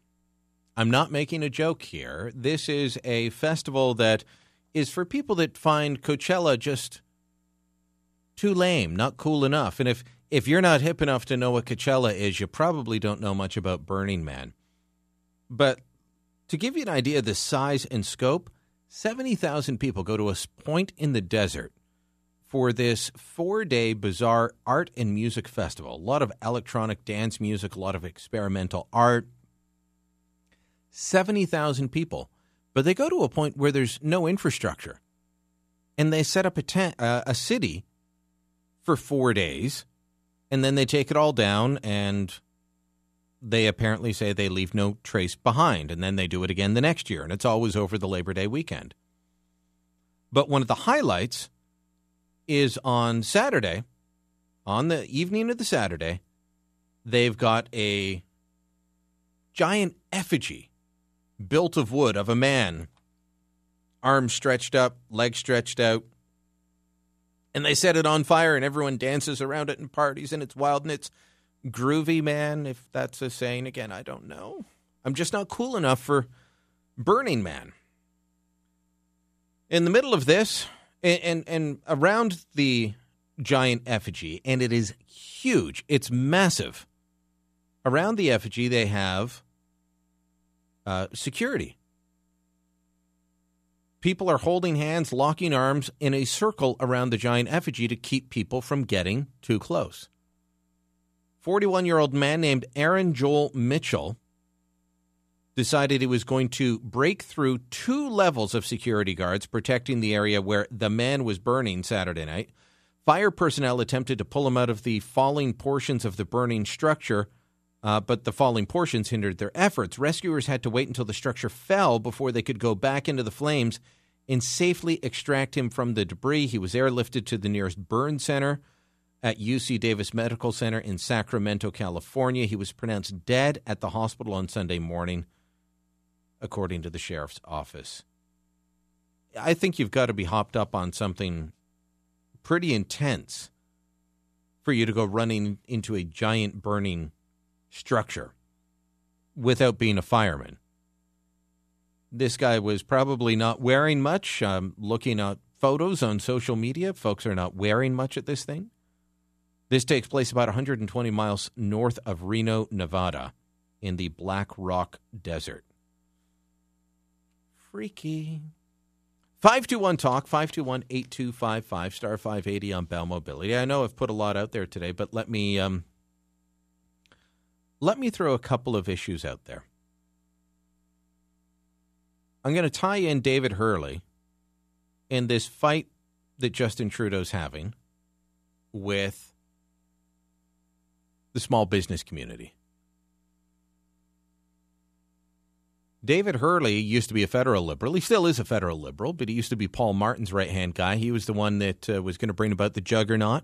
I'm not making a joke here. This is a festival that is for people that find Coachella just too lame, not cool enough. And if, if you're not hip enough to know what Coachella is, you probably don't know much about Burning Man. But to give you an idea of the size and scope, 70,000 people go to a point in the desert for this four day bizarre art and music festival. A lot of electronic dance music, a lot of experimental art. 70,000 people. But they go to a point where there's no infrastructure. And they set up a, tent, uh, a city for four days. And then they take it all down and they apparently say they leave no trace behind, and then they do it again the next year, and it's always over the Labor Day weekend. But one of the highlights is on Saturday, on the evening of the Saturday, they've got a giant effigy built of wood of a man, arms stretched up, legs stretched out. And they set it on fire, and everyone dances around it and parties, and it's wild and it's groovy, man, if that's a saying. Again, I don't know. I'm just not cool enough for Burning Man. In the middle of this, and, and, and around the giant effigy, and it is huge, it's massive. Around the effigy, they have uh, security. People are holding hands, locking arms in a circle around the giant effigy to keep people from getting too close. 41 year old man named Aaron Joel Mitchell decided he was going to break through two levels of security guards protecting the area where the man was burning Saturday night. Fire personnel attempted to pull him out of the falling portions of the burning structure, uh, but the falling portions hindered their efforts. Rescuers had to wait until the structure fell before they could go back into the flames and safely extract him from the debris. He was airlifted to the nearest burn center at UC Davis Medical Center in Sacramento, California. He was pronounced dead at the hospital on Sunday morning, according to the sheriff's office. I think you've got to be hopped up on something pretty intense for you to go running into a giant burning structure without being a fireman. This guy was probably not wearing much. Um, looking at photos on social media, folks are not wearing much at this thing. This takes place about 120 miles north of Reno, Nevada, in the Black Rock Desert. Freaky. 521 Talk, 521 8255, star 580 on Bell Mobility. I know I've put a lot out there today, but let me, um, let me throw a couple of issues out there. I'm going to tie in David Herle in this fight that Justin Trudeau's having with the small business community. David Herle used to be a federal liberal. He still is a federal liberal, but he used to be Paul Martin's right hand guy. He was the one that uh, was going to bring about the juggernaut.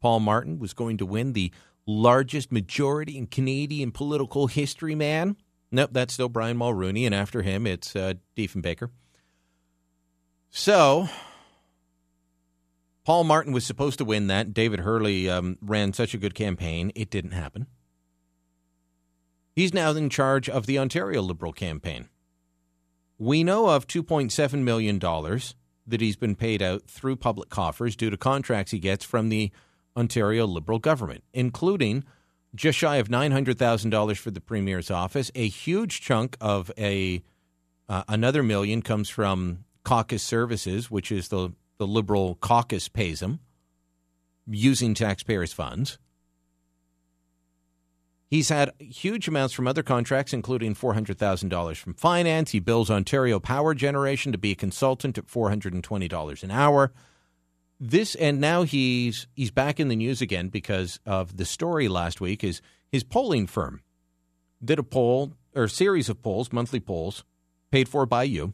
Paul Martin was going to win the largest majority in Canadian political history, man. Nope, that's still Brian Mulroney, and after him, it's uh, Diefenbaker. So, Paul Martin was supposed to win that. David Herle um, ran such a good campaign, it didn't happen. He's now in charge of the Ontario Liberal campaign. We know of $2.7 million that he's been paid out through public coffers due to contracts he gets from the Ontario Liberal government, including just shy of $900,000 for the Premier's office. A huge chunk of a uh, another million comes from caucus services, which is the, the Liberal caucus pays him using taxpayers' funds. He's had huge amounts from other contracts, including $400,000 from finance. He bills Ontario Power Generation to be a consultant at $420 an hour. This and now he's he's back in the news again because of the story last week is his polling firm did a poll or series of polls, monthly polls, paid for by you,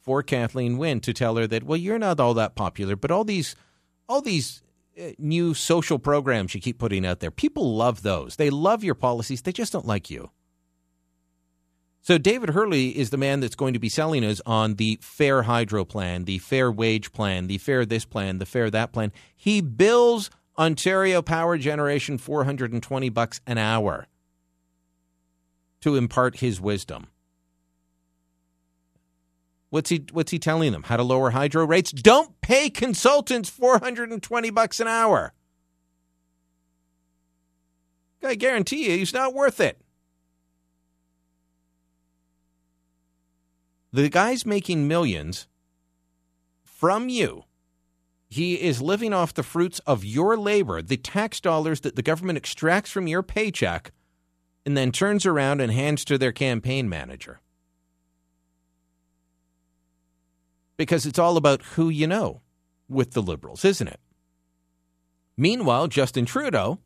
for Kathleen Wynne to tell her that well you're not all that popular, but all these all these uh, new social programs you keep putting out there. People love those. They love your policies. They just don't like you. So David Herle is the man that's going to be selling us on the fair hydro plan, the fair wage plan, the fair this plan, the fair that plan. He bills Ontario Power Generation 420 bucks an hour to impart his wisdom. What's he what's he telling them? How to lower hydro rates? Don't pay consultants 420 bucks an hour. I guarantee you he's not worth it. The guy's making millions from you. He is living off the fruits of your labor, the tax dollars that the government extracts from your paycheck and then turns around and hands to their campaign manager. because it's all about who you know with the liberals, isn't it? Meanwhile, Justin Trudeau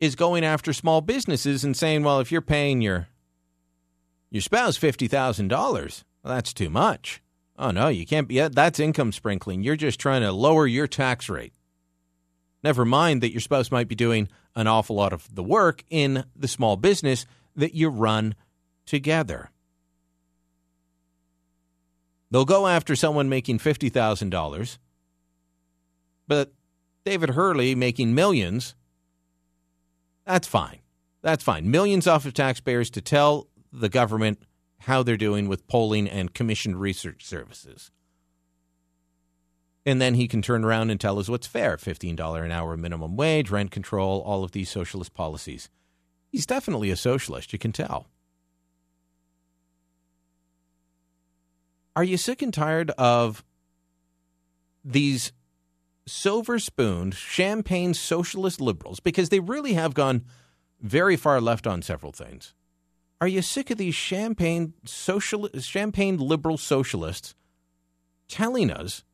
is going after small businesses and saying, well, if you're paying your your spouse $50,000, well, that's too much. Oh, no, you can't be. That's income sprinkling. You're just trying to lower your tax rate. Never mind that your spouse might be doing an awful lot of the work in the small business that you run together. They'll go after someone making $50,000, but David Herle making millions, that's fine. That's fine. Millions off of taxpayers to tell the government how they're doing with polling and commissioned research services. And then he can turn around and tell us what's fair $15 an hour minimum wage, rent control, all of these socialist policies. He's definitely a socialist, you can tell. Are you sick and tired of these silver spooned, champagne socialist liberals? Because they really have gone very far left on several things. Are you sick of these champagne social, champagne liberal socialists telling us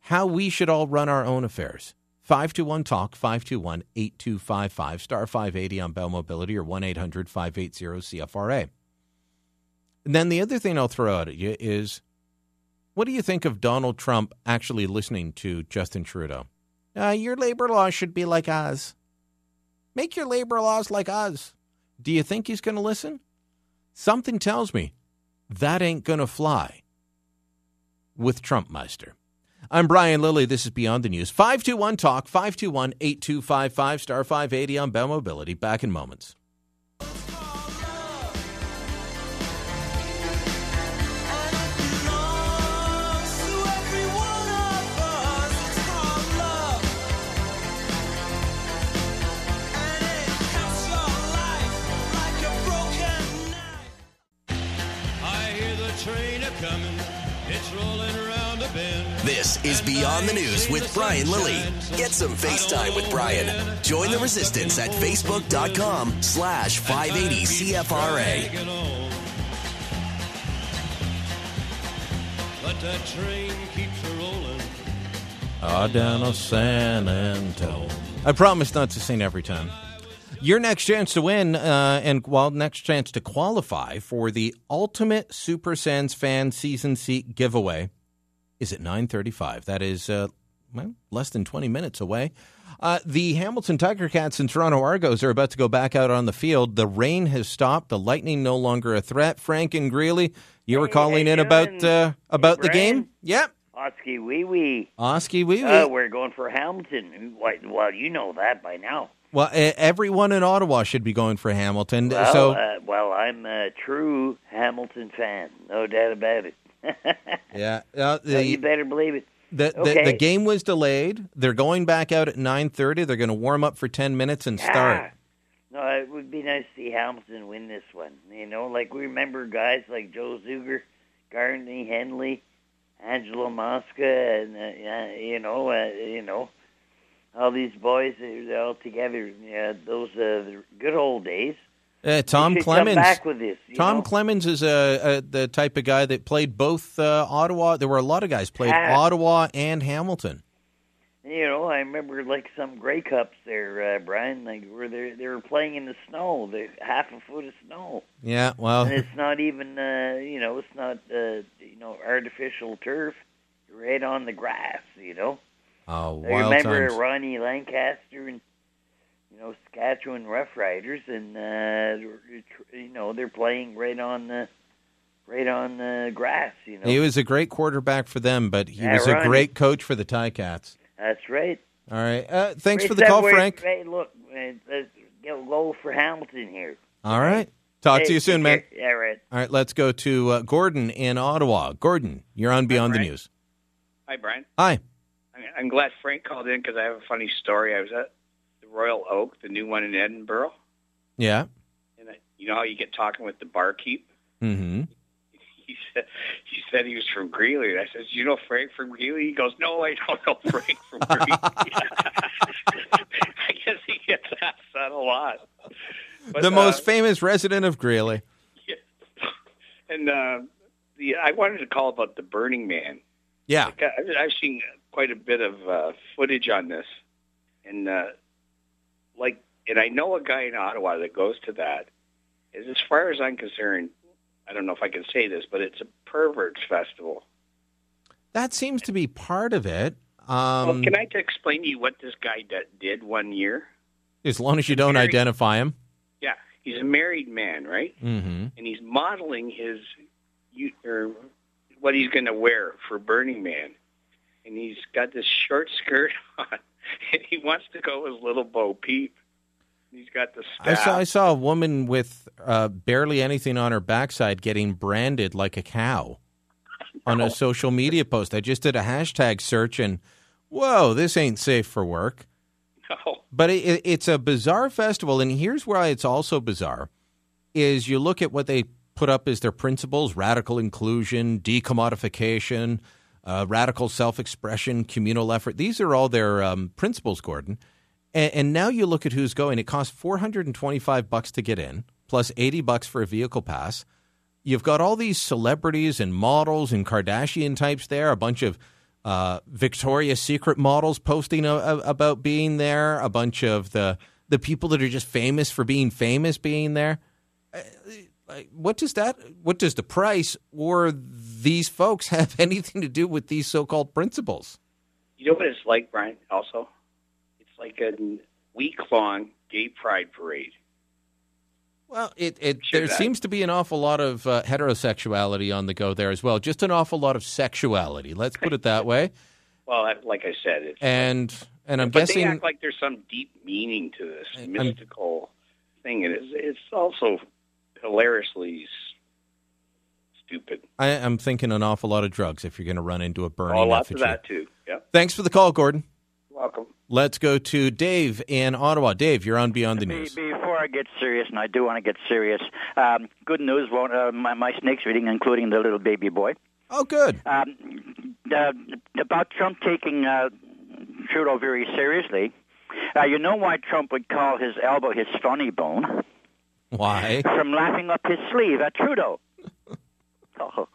how we should all run our own affairs? 521 Talk, 521 8255, star 580 on Bell Mobility or 1 800 580 CFRA. And then the other thing I'll throw out at you is what do you think of Donald Trump actually listening to Justin Trudeau? Uh, your labor laws should be like ours. Make your labor laws like us. Do you think he's going to listen? Something tells me that ain't going to fly with Trump Meister. I'm Brian Lilley. This is Beyond the News. 521 Talk, 521 8255, star 580 on Bell Mobility. Back in moments. This is Beyond the News with Brian Lilley. Get some FaceTime with Brian. Join the resistance at facebook.com slash 580 CFRA. But that train keeps a rolling. Ah, down on San Antone. I promise not to sing every time. Your next chance to win, uh, and well, next chance to qualify for the Ultimate Super Sens Fan Season Seat giveaway is at 9:35. That is uh, well, less than 20 minutes away. Uh, the Hamilton Tiger Cats and Toronto Argos are about to go back out on the field. The rain has stopped. The lightning no longer a threat. Frank and Greely, you were Hey, calling in you about uh, about the game. Yep. Oski wee wee. Oski wee wee. Uh, we're going for Hamilton. Well, you know that by now. Well, everyone in Ottawa should be going for Hamilton. Well, so uh, well, I'm a true Hamilton fan, no doubt about it. yeah, uh, So you the, better believe it. the, the okay. the game was delayed. They're going back out at nine thirty. They're going to warm up for ten minutes and start. No, it would be nice to see Hamilton win this one. You know, like we remember guys like Joe Zuger, Garney Henley, Angelo Mosca, and uh, you know, uh, you know, all these boys they're all together. Yeah, those uh, the good old days. Uh, Tom Clements. Back with this. Tom know? Clements is a, a the type of guy that played both uh, Ottawa. There were a lot of guys played Ah. Ottawa and Hamilton. You know, I remember like some Grey Cups there, uh, Brian. Like where they they were playing in the snow, the half a foot of snow. Yeah, well, and it's not even uh you know it's not uh you know artificial turf right on the grass you know oh, i remember times. ronnie lancaster and know saskatchewan rough riders and uh you know they're playing right on the right on the grass you know He was a great quarterback for them, but he Yeah, was a great coach for the Ticats. that's right All right, uh, thanks Hey, for the call, Subway, Frank. hey look let's go go for hamilton here All right, talk Hey, to you soon, man. care. yeah right All right, let's go to uh, Gordon in Ottawa. Gordon, you're on Beyond the News. Hi, Brian. Hi. I'm- I'm glad Frank called in because I have a funny story. I was at the Royal Oak, the new one in Edinburgh, Yeah. and I, you know how you get talking with the barkeep. Mm-hmm. He said he said he was from Greely. And I said, you know Frank from Greely?" He goes, "No, I don't know Frank from Greely." I guess he gets asked that a lot. But, the uh, most famous resident of Greely. and uh, the I wanted to call about the Burning Man. Yeah. Like, I, I've seen quite a bit of uh, footage on this, and uh, like, and I know a guy in Ottawa that goes to that. Is as far as I'm concerned, I don't know if I can say this, but it's a perverts festival. That seems to be part of it. well, Um, can I explain to you what this guy d- did one year? as long as you don't Very- identify him. Yeah, he's a married man, right? Mm-hmm. and he's modeling his or what he's going to wear for Burning Man, and he's got this short skirt on, he wants to go as little Bo Peep. He's got the I saw I saw a woman with uh, barely anything on her backside getting branded like a cow on a social media post. I just did a hashtag search and whoa, this ain't safe for work. No. But it, it, it's a bizarre festival, and here's why it's also bizarre: is you look at what they put up as their principles: radical inclusion, decommodification, uh, radical self-expression, communal effort. These are all their um, principles, Gordon. And, and now you look at who's going. It costs four hundred and twenty-five bucks to get in, plus eighty bucks for a vehicle pass. You've got all these celebrities and models and Kardashian types there. A bunch of uh, Victoria's Secret models posting a, a, about being there. A bunch of the the people that are just famous for being famous being there. Uh, like, What does that? What does the price or these folks have anything to do with these so-called principles? You know what it's like, Brian? Also, it's like a week-long gay pride parade. Well, it, it there seems to be an awful lot of uh, heterosexuality on the go there as well. Just an awful lot of sexuality. Let's put it that way. Well, like I said, it's And and I'm but guessing they act like there's some deep meaning to this mystical thing, and it's it's also hilariously stupid. I, I'm thinking an awful lot of drugs if you're going to run into a burning Oh, lots effigy. of that too. Yeah, Thanks for the call, Gordon. welcome. Let's go to Dave in Ottawa. Dave, you're on Beyond the Be- News. Before I get serious, and I do want to get serious, um, good news, won't, uh, my, my snake's reading, including the little baby boy. Oh, good. Um, uh, about Trump taking uh, Trudeau very seriously. Uh, you know why Trump would call his elbow his funny bone? Why? From laughing up his sleeve at Trudeau. oh.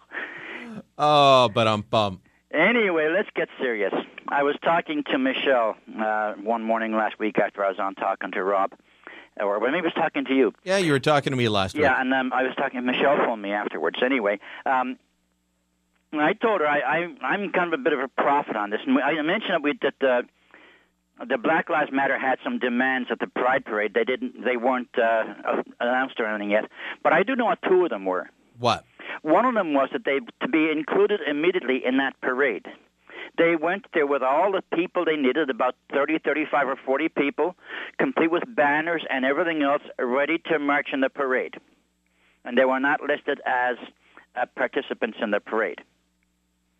Oh, but I'm bum. Anyway, let's get serious. I was talking to Michelle uh, one morning last week after I was on talking to Rob, or maybe I was talking to you. Yeah, you were talking to me last week. Yeah, and um, I was talking. Michelle phoned me afterwards. Anyway, um, I told her I, I I'm kind of a bit of a prophet on this. And I mentioned that we that uh, the Black Lives Matter had some demands at the Pride Parade. They didn't. They weren't uh, announced or anything yet. But I do know what two of them were. What? One of them was that they to be included immediately in that parade. They went there with all the people they needed, about 30, 35, or 40 people, complete with banners and everything else, ready to march in the parade. And they were not listed as uh, participants in the parade.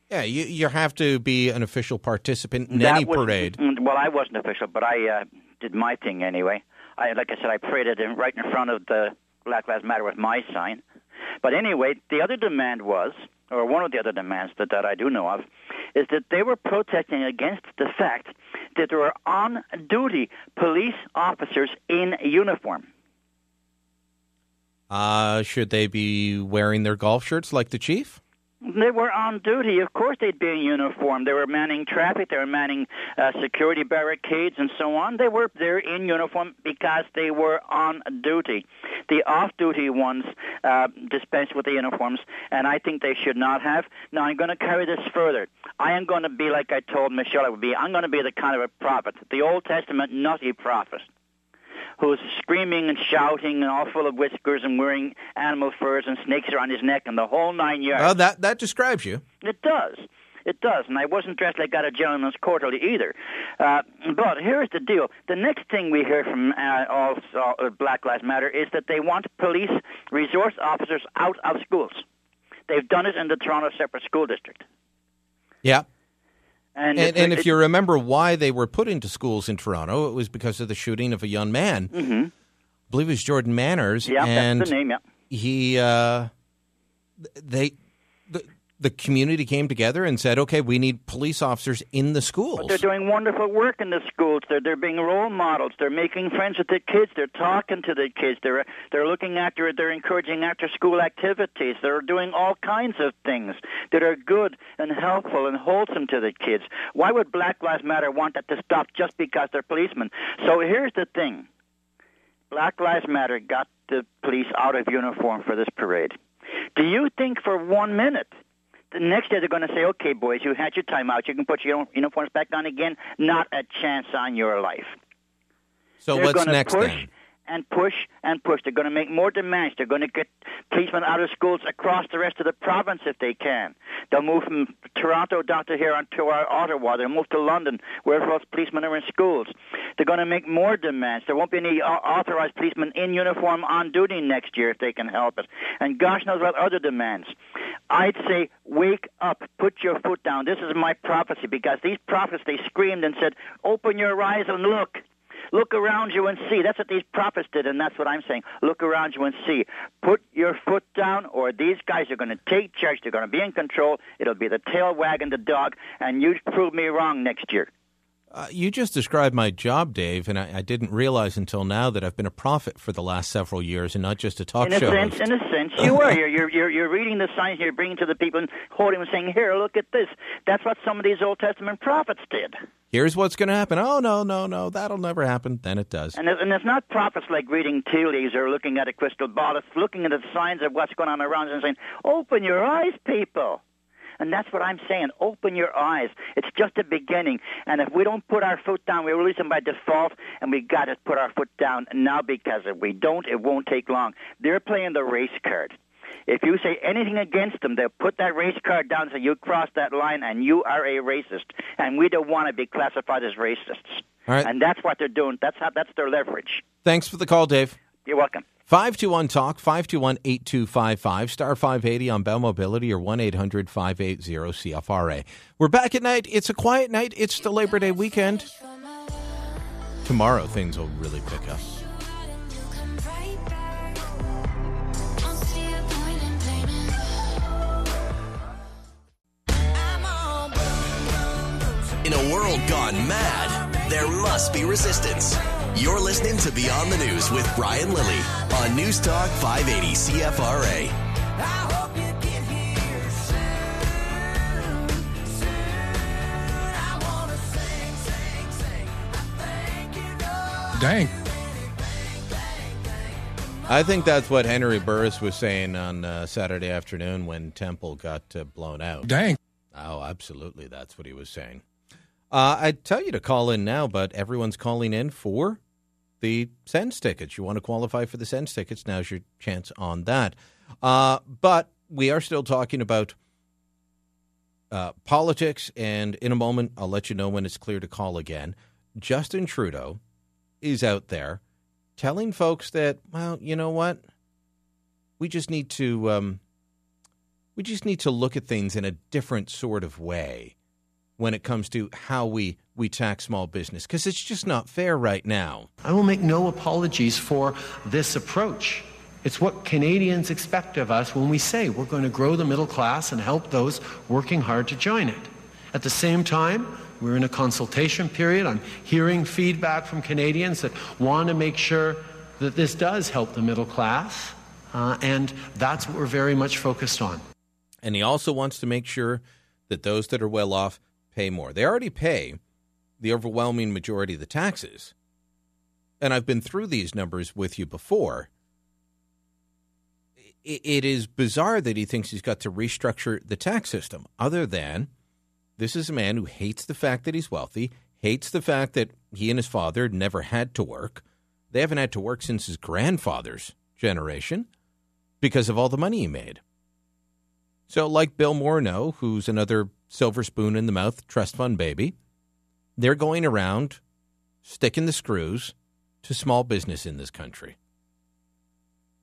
Yeah, you you have to be an official participant in That any was- parade. mm, Well, I wasn't official, but I uh, did my thing anyway. I, like I said, I paraded in, right in front of the Black Lives Matter with my sign. But anyway, the other demand was, or one of the other demands that, that I do know of, is that they were protesting against the fact that there were on-duty police officers in uniform. Uh, should they be wearing their golf shirts like the chief? They were on duty. Of course, they'd be in uniform. They were manning traffic. They were manning uh, security barricades and so on. They were there in uniform because they were on duty. The off-duty ones uh, dispensed with the uniforms, and I think they should not have. Now, I'm going to carry this further. I am going to be like I told Michelle I would be. I'm going to be the kind of a prophet, the Old Testament nutty prophet who's screaming and shouting and all full of whiskers and wearing animal furs and snakes around his neck and the whole nine yards. Well, that that describes you. It does. It does, and I wasn't dressed like that at gentleman's quarterly either. Uh, but here's the deal: the next thing we hear from uh, all, all Black Lives Matter is that they want police resource officers out of schools. They've done it in the Toronto Separate School District. Yeah. And, And, and it- if you remember why they were put into schools in Toronto, it was because of the shooting of a young man. Mhm. I believe it was Jordan Manners. Yeah, and that's the name. Yeah. he uh, they the, community came together and said, "Okay, we need police officers in the schools." But they're doing wonderful work in the schools. They're they're being role models. They're making friends with the kids. They're talking to the kids. They're they're looking after. They're encouraging after school activities. They're doing all kinds of things that are good and helpful and wholesome to the kids. Why would Black Lives Matter want that to stop just because they're policemen? So here's the thing: Black Lives Matter got the police out of uniform for this parade. Do you think for one minute the next day they're going to say, "Okay, boys, you had your time out. You can put your uniforms back on again." Not a chance on your life. so they're what's next push then? And push and push. They're going to make more demands. They're going to get policemen out of schools across the rest of the province if they can. They'll move from Toronto down to here onto our Ottawa. They'll move to London, wherever else policemen are in schools. They're going to make more demands. There won't be any authorized policemen in uniform on duty next year if they can help it. And gosh knows what other demands. I'd say, wake up, put your foot down. This is my prophecy because these prophets, they screamed and said, open your eyes and look. Look around you and see. That's what these prophets did, and that's what I'm saying. Look around you and see. Put your foot down, or these guys are going to take charge. They're going to be in control. It'll be the tail wagging the dog, and you prove me wrong next year. Uh, you just described my job, Dave, and I, I didn't realize until now that I've been a prophet for the last several years and not just a talk in a show sense, host. in a sense, you are. You're, you're you're reading the signs. You're bringing to the people and holding them, saying, "Here, look at this." That's what some of these Old Testament prophets did. Here's what's going to happen. Oh no, no, no, that'll never happen. Then it does. And, and it's not prophets like reading tea leaves or looking at a crystal ball. It's looking at the signs of what's going on around us and saying, "Open your eyes, people." And that's what I'm saying. Open your eyes. It's just a beginning. And if we don't put our foot down, we release them by default, and we got to put our foot down now because if we don't, it won't take long. They're playing the race card. If you say anything against them, they'll put that race card down and say you crossed that line and you are a racist. And we don't want to be classified as racists. All right. And that's what they're doing. That's how that's their leverage. Thanks for the call, Dave. You're welcome. 521 Talk, 521 8255, star 580 on Bell Mobility or 1 800 580 CFRA. We're back at night. It's a quiet night. It's the Labor Day weekend. Tomorrow things will really pick up. In a world gone mad, there must be resistance. You're listening to Beyond the News with Brian Lilley on News Talk 580 CFRA. Dang. I think that's what Henry Burris was saying on uh, Saturday afternoon when Temple got uh, blown out. Dang. Oh, absolutely. That's what he was saying. Uh, I'd tell you to call in now, but everyone's calling in for the Sens tickets. You want to qualify for the Sens tickets? Now's your chance on that. Uh, but we are still talking about uh, politics, and in a moment, I'll let you know when it's clear to call again. Justin Trudeau is out there telling folks that, well, you know what? We just need to um, we just need to look at things in a different sort of way when it comes to how we we tax small business because it's just not fair right now. I will make no apologies for this approach. It's what Canadians expect of us when we say we're going to grow the middle class and help those working hard to join it. At the same time, we're in a consultation period. I'm hearing feedback from Canadians that want to make sure that this does help the middle class, uh, and that's what we're very much focused on. And he also wants to make sure that those that are well off pay more. They already pay the overwhelming majority of the taxes. And I've been through these numbers with you before. It is bizarre that he thinks he's got to restructure the tax system, other than this is a man who hates the fact that he's wealthy, hates the fact that he and his father never had to work. They haven't had to work since his grandfather's generation because of all the money he made. So, like Bill Morneau, who's another silver spoon in the mouth trust fund baby, they're going around sticking the screws to small business in this country.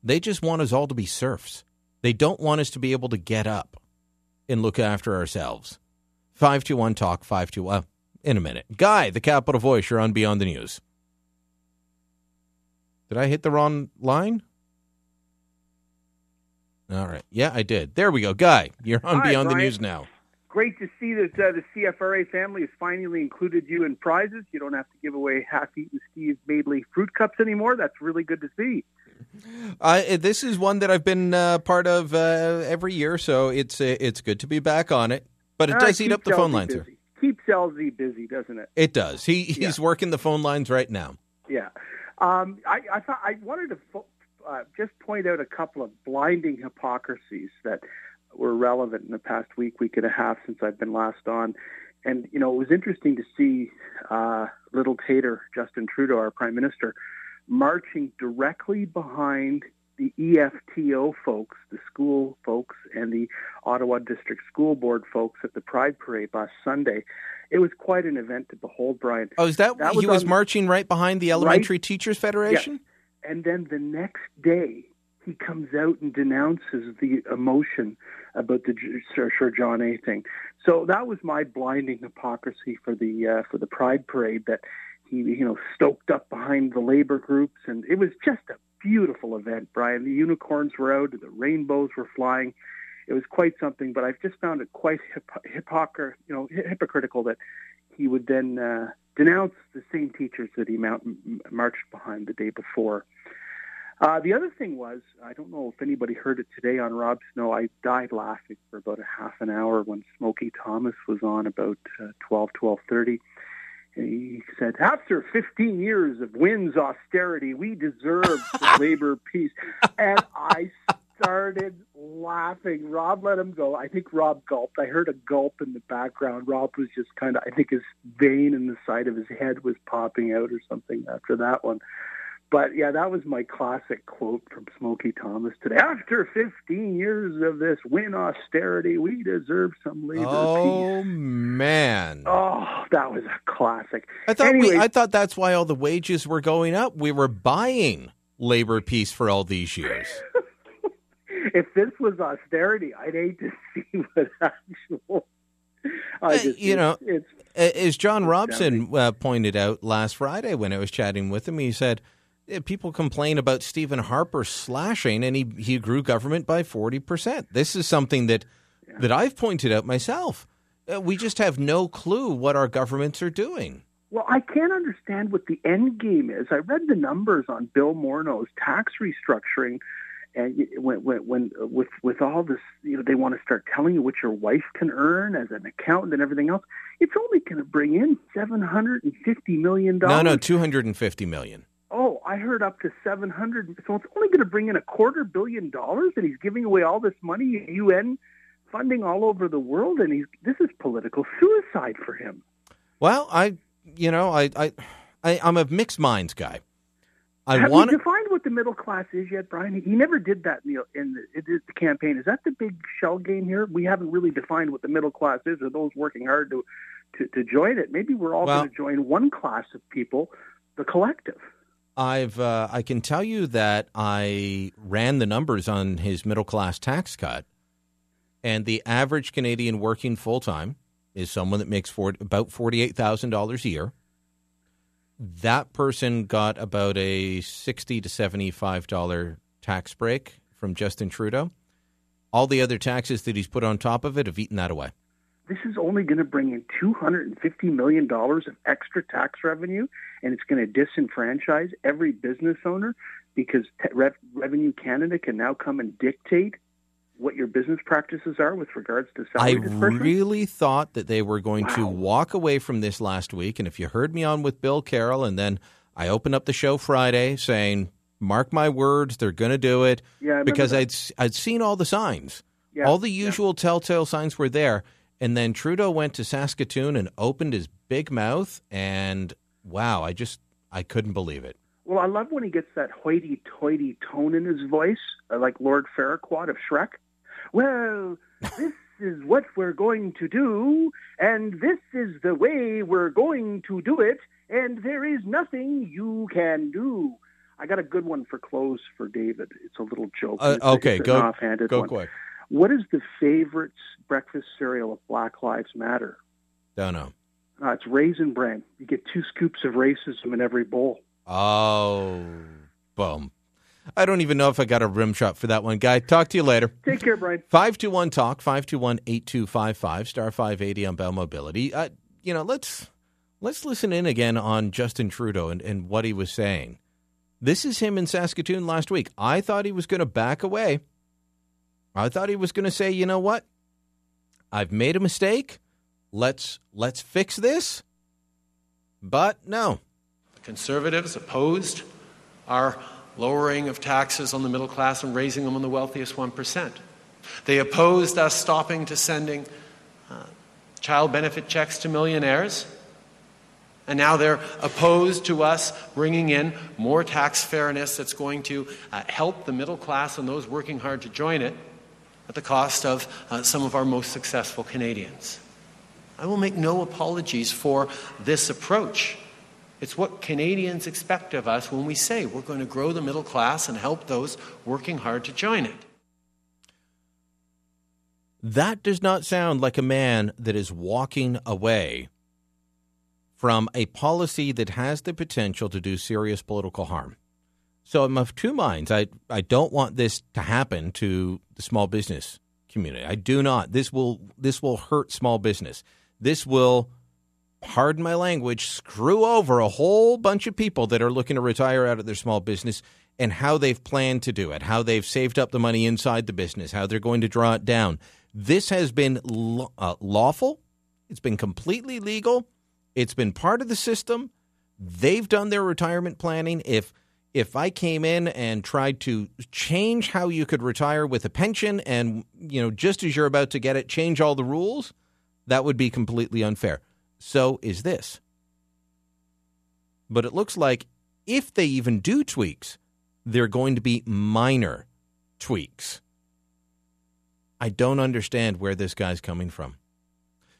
They just want us all to be serfs. They don't want us to be able to get up and look after ourselves. 521 Talk 521. Uh, in a minute. Guy, the capital voice, you're on Beyond the News. Did I hit the wrong line? All right. Yeah, I did. There we go. Guy, you're on Hi, Beyond the News now. Great to see that uh, the CFRA family has finally included you in prizes. You don't have to give away half-eaten Steve Madely fruit cups anymore. That's really good to see. Uh, this is one that I've been uh, part of uh, every year, so it's uh, it's good to be back on it. But it Uh, does eat up the phone lines busy. here. Keeps LZ busy, doesn't it? It does. He he's working the phone lines right now. Yeah. Um, I, I thought I wanted to fo- uh, just point out a couple of blinding hypocrisies that were relevant in the past week, week and a half since I've been last on. And you know, it was interesting to see uh, little Tater Justin Trudeau, our prime minister, marching directly behind the EFTO folks, the school folks, and the Ottawa District School Board folks at the Pride Parade last Sunday. It was quite an event to behold, Brian. Oh, is that, he was on- marching right behind the Elementary Teachers Federation? Yes. And then the next day, he comes out and denounces the emotion about the Sir, Sir John A. thing. So that was my blinding hypocrisy for the uh, for the Pride Parade that he you know stoked up behind the labor groups, and it was just a beautiful event. Brian, the unicorns were out, the rainbows were flying. It was quite something, but I've just found it quite hypo- hypocr- you know, hy- hypocritical that he would then uh, denounce the same teachers that he mount, marched behind the day before. Uh, the other thing was, I don't know if anybody heard it today on Rob Snow. I died laughing for about a half an hour when Smokey Thomas was on about uh, 12, 12.30. He said, after 15 years of Wynne's austerity, we deserve labor peace. And I started laughing. Rob let him go. I think Rob gulped. I heard a gulp in the background. Rob was just kind of, I think his vein in the side of his head was popping out or something after that one. But yeah, that was my classic quote from Smokey Thomas today. After 15 years of this Wynne austerity, we deserve some labor peace. Oh man! Oh, that was a classic. I thought Anyway, we, I thought that's why all the wages were going up. We were buying labor peace for all these years. if this was austerity, I'd hate to see what actual. I just, you know, it's, A- as John Robson uh, pointed out last Friday when I was chatting with him, he said "Eh, people complain about Stephen Harper slashing, and he he grew government by forty percent. This is something that that I've pointed out myself. Uh, we just have no clue what our governments are doing. Well, I can't understand what the end game is. I read the numbers on Bill Morneau's tax restructuring, and when, when, when uh, with with all this, you know, they want to start telling you what your wife can earn as an accountant and everything else. It's only going to bring in seven hundred and fifty million dollars. No, no, 250 million. Oh, I heard up to seven hundred. So it's only going to bring in a quarter billion dollars, and he's giving away all this money, UN funding all over the world, and he's this is political suicide for him. Well, I, you know, I, I, I I'm a mixed minds guy. I Have want you defined what the middle class is yet, Brian? He never did that in the, in the, in the campaign. Is that the big shell game here? We haven't really defined what the middle class is, or those working hard to to, to join it. Maybe we're all Well- going to join one class of people, the collective. I've uh, I can tell you that I ran the numbers on his middle class tax cut, and the average Canadian working full time is someone that makes for, about forty eight thousand dollars a year. That person got about a sixty to seventy five dollar tax break from Justin Trudeau. All the other taxes that he's put on top of it have eaten that away. This is only going to bring in two hundred and fifty million dollars of extra tax revenue, and it's going to disenfranchise every business owner because Revenue Canada can now come and dictate what your business practices are with regards to I salary disbursement. really thought that they were going to walk away from this last week. And if you heard me on with Bill Carroll, and then I opened up the show Friday saying, "Mark my words, they're going to do it," Yeah, I because that. I'd I'd seen all the signs, Yeah, all the usual telltale signs were there. And then Trudeau went to Saskatoon and opened his big mouth, and wow, I just I couldn't believe it. Well, I love when he gets that hoity-toity tone in his voice, uh, like Lord Farquaad of Shrek. Well, this is what we're going to do, and this is the way we're going to do it, and there is nothing you can do. I got a good one for close for David. It's a little joke. Uh, okay, go offhanded go one. quick. What is the favorite breakfast cereal of Black Lives Matter? Don't know. Uh, it's Raisin Bran. You get two scoops of racism in every bowl. Oh, boom. I don't even know if I got a rim shot for that one, guy. Talk to you later. Take care, Brian. 521 Talk, 521 8255, star 580 on Bell Mobility. Uh, you know, let's let's listen in again on Justin Trudeau and, and what he was saying. This is him in Saskatoon last week. I thought he was going to back away. I thought he was going to say, you know what? I've made a mistake. Let's let's fix this. But no. The conservatives opposed our lowering of taxes on the middle class and raising them on the wealthiest 1%. They opposed us stopping to sending uh, child benefit checks to millionaires. And now they're opposed to us bringing in more tax fairness that's going to uh, help the middle class and those working hard to join it at the cost of uh, some of our most successful Canadians. I will make no apologies for this approach. It's what Canadians expect of us when we say we're going to grow the middle class and help those working hard to join it. That does not sound like a man that is walking away from a policy that has the potential to do serious political harm. So I'm of two minds. I, I don't want this to happen to the small business community. I do not. This will this will hurt small business. This will pardon my language, screw over a whole bunch of people that are looking to retire out of their small business and how they've planned to do it, how they've saved up the money inside the business, how they're going to draw it down. This has been uh, lawful. It's been completely legal. It's been part of the system. They've done their retirement planning. If if I came in and tried to change how you could retire with a pension and you know just as you're about to get it change all the rules, that would be completely unfair. So is this. But it looks like if they even do tweaks, they're going to be minor tweaks. I don't understand where this guy's coming from.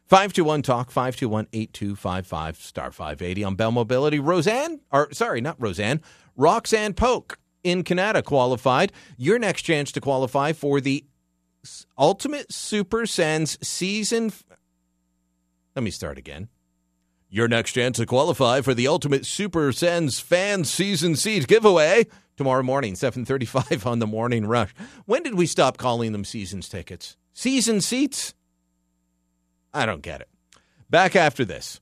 521 Talk, 521 8255, star 580 on Bell Mobility. Roseanne, or sorry, not Roseanne, Roxanne Polk in Kanata qualified. Your next chance to qualify for the Ultimate Super Sens season. f- Let me start again. Your next chance to qualify for the Ultimate Super Sens fan season seat giveaway tomorrow morning, 7:35 on the Morning Rush. When did we stop calling them seasons tickets? Season seats? I don't get it. Back after this.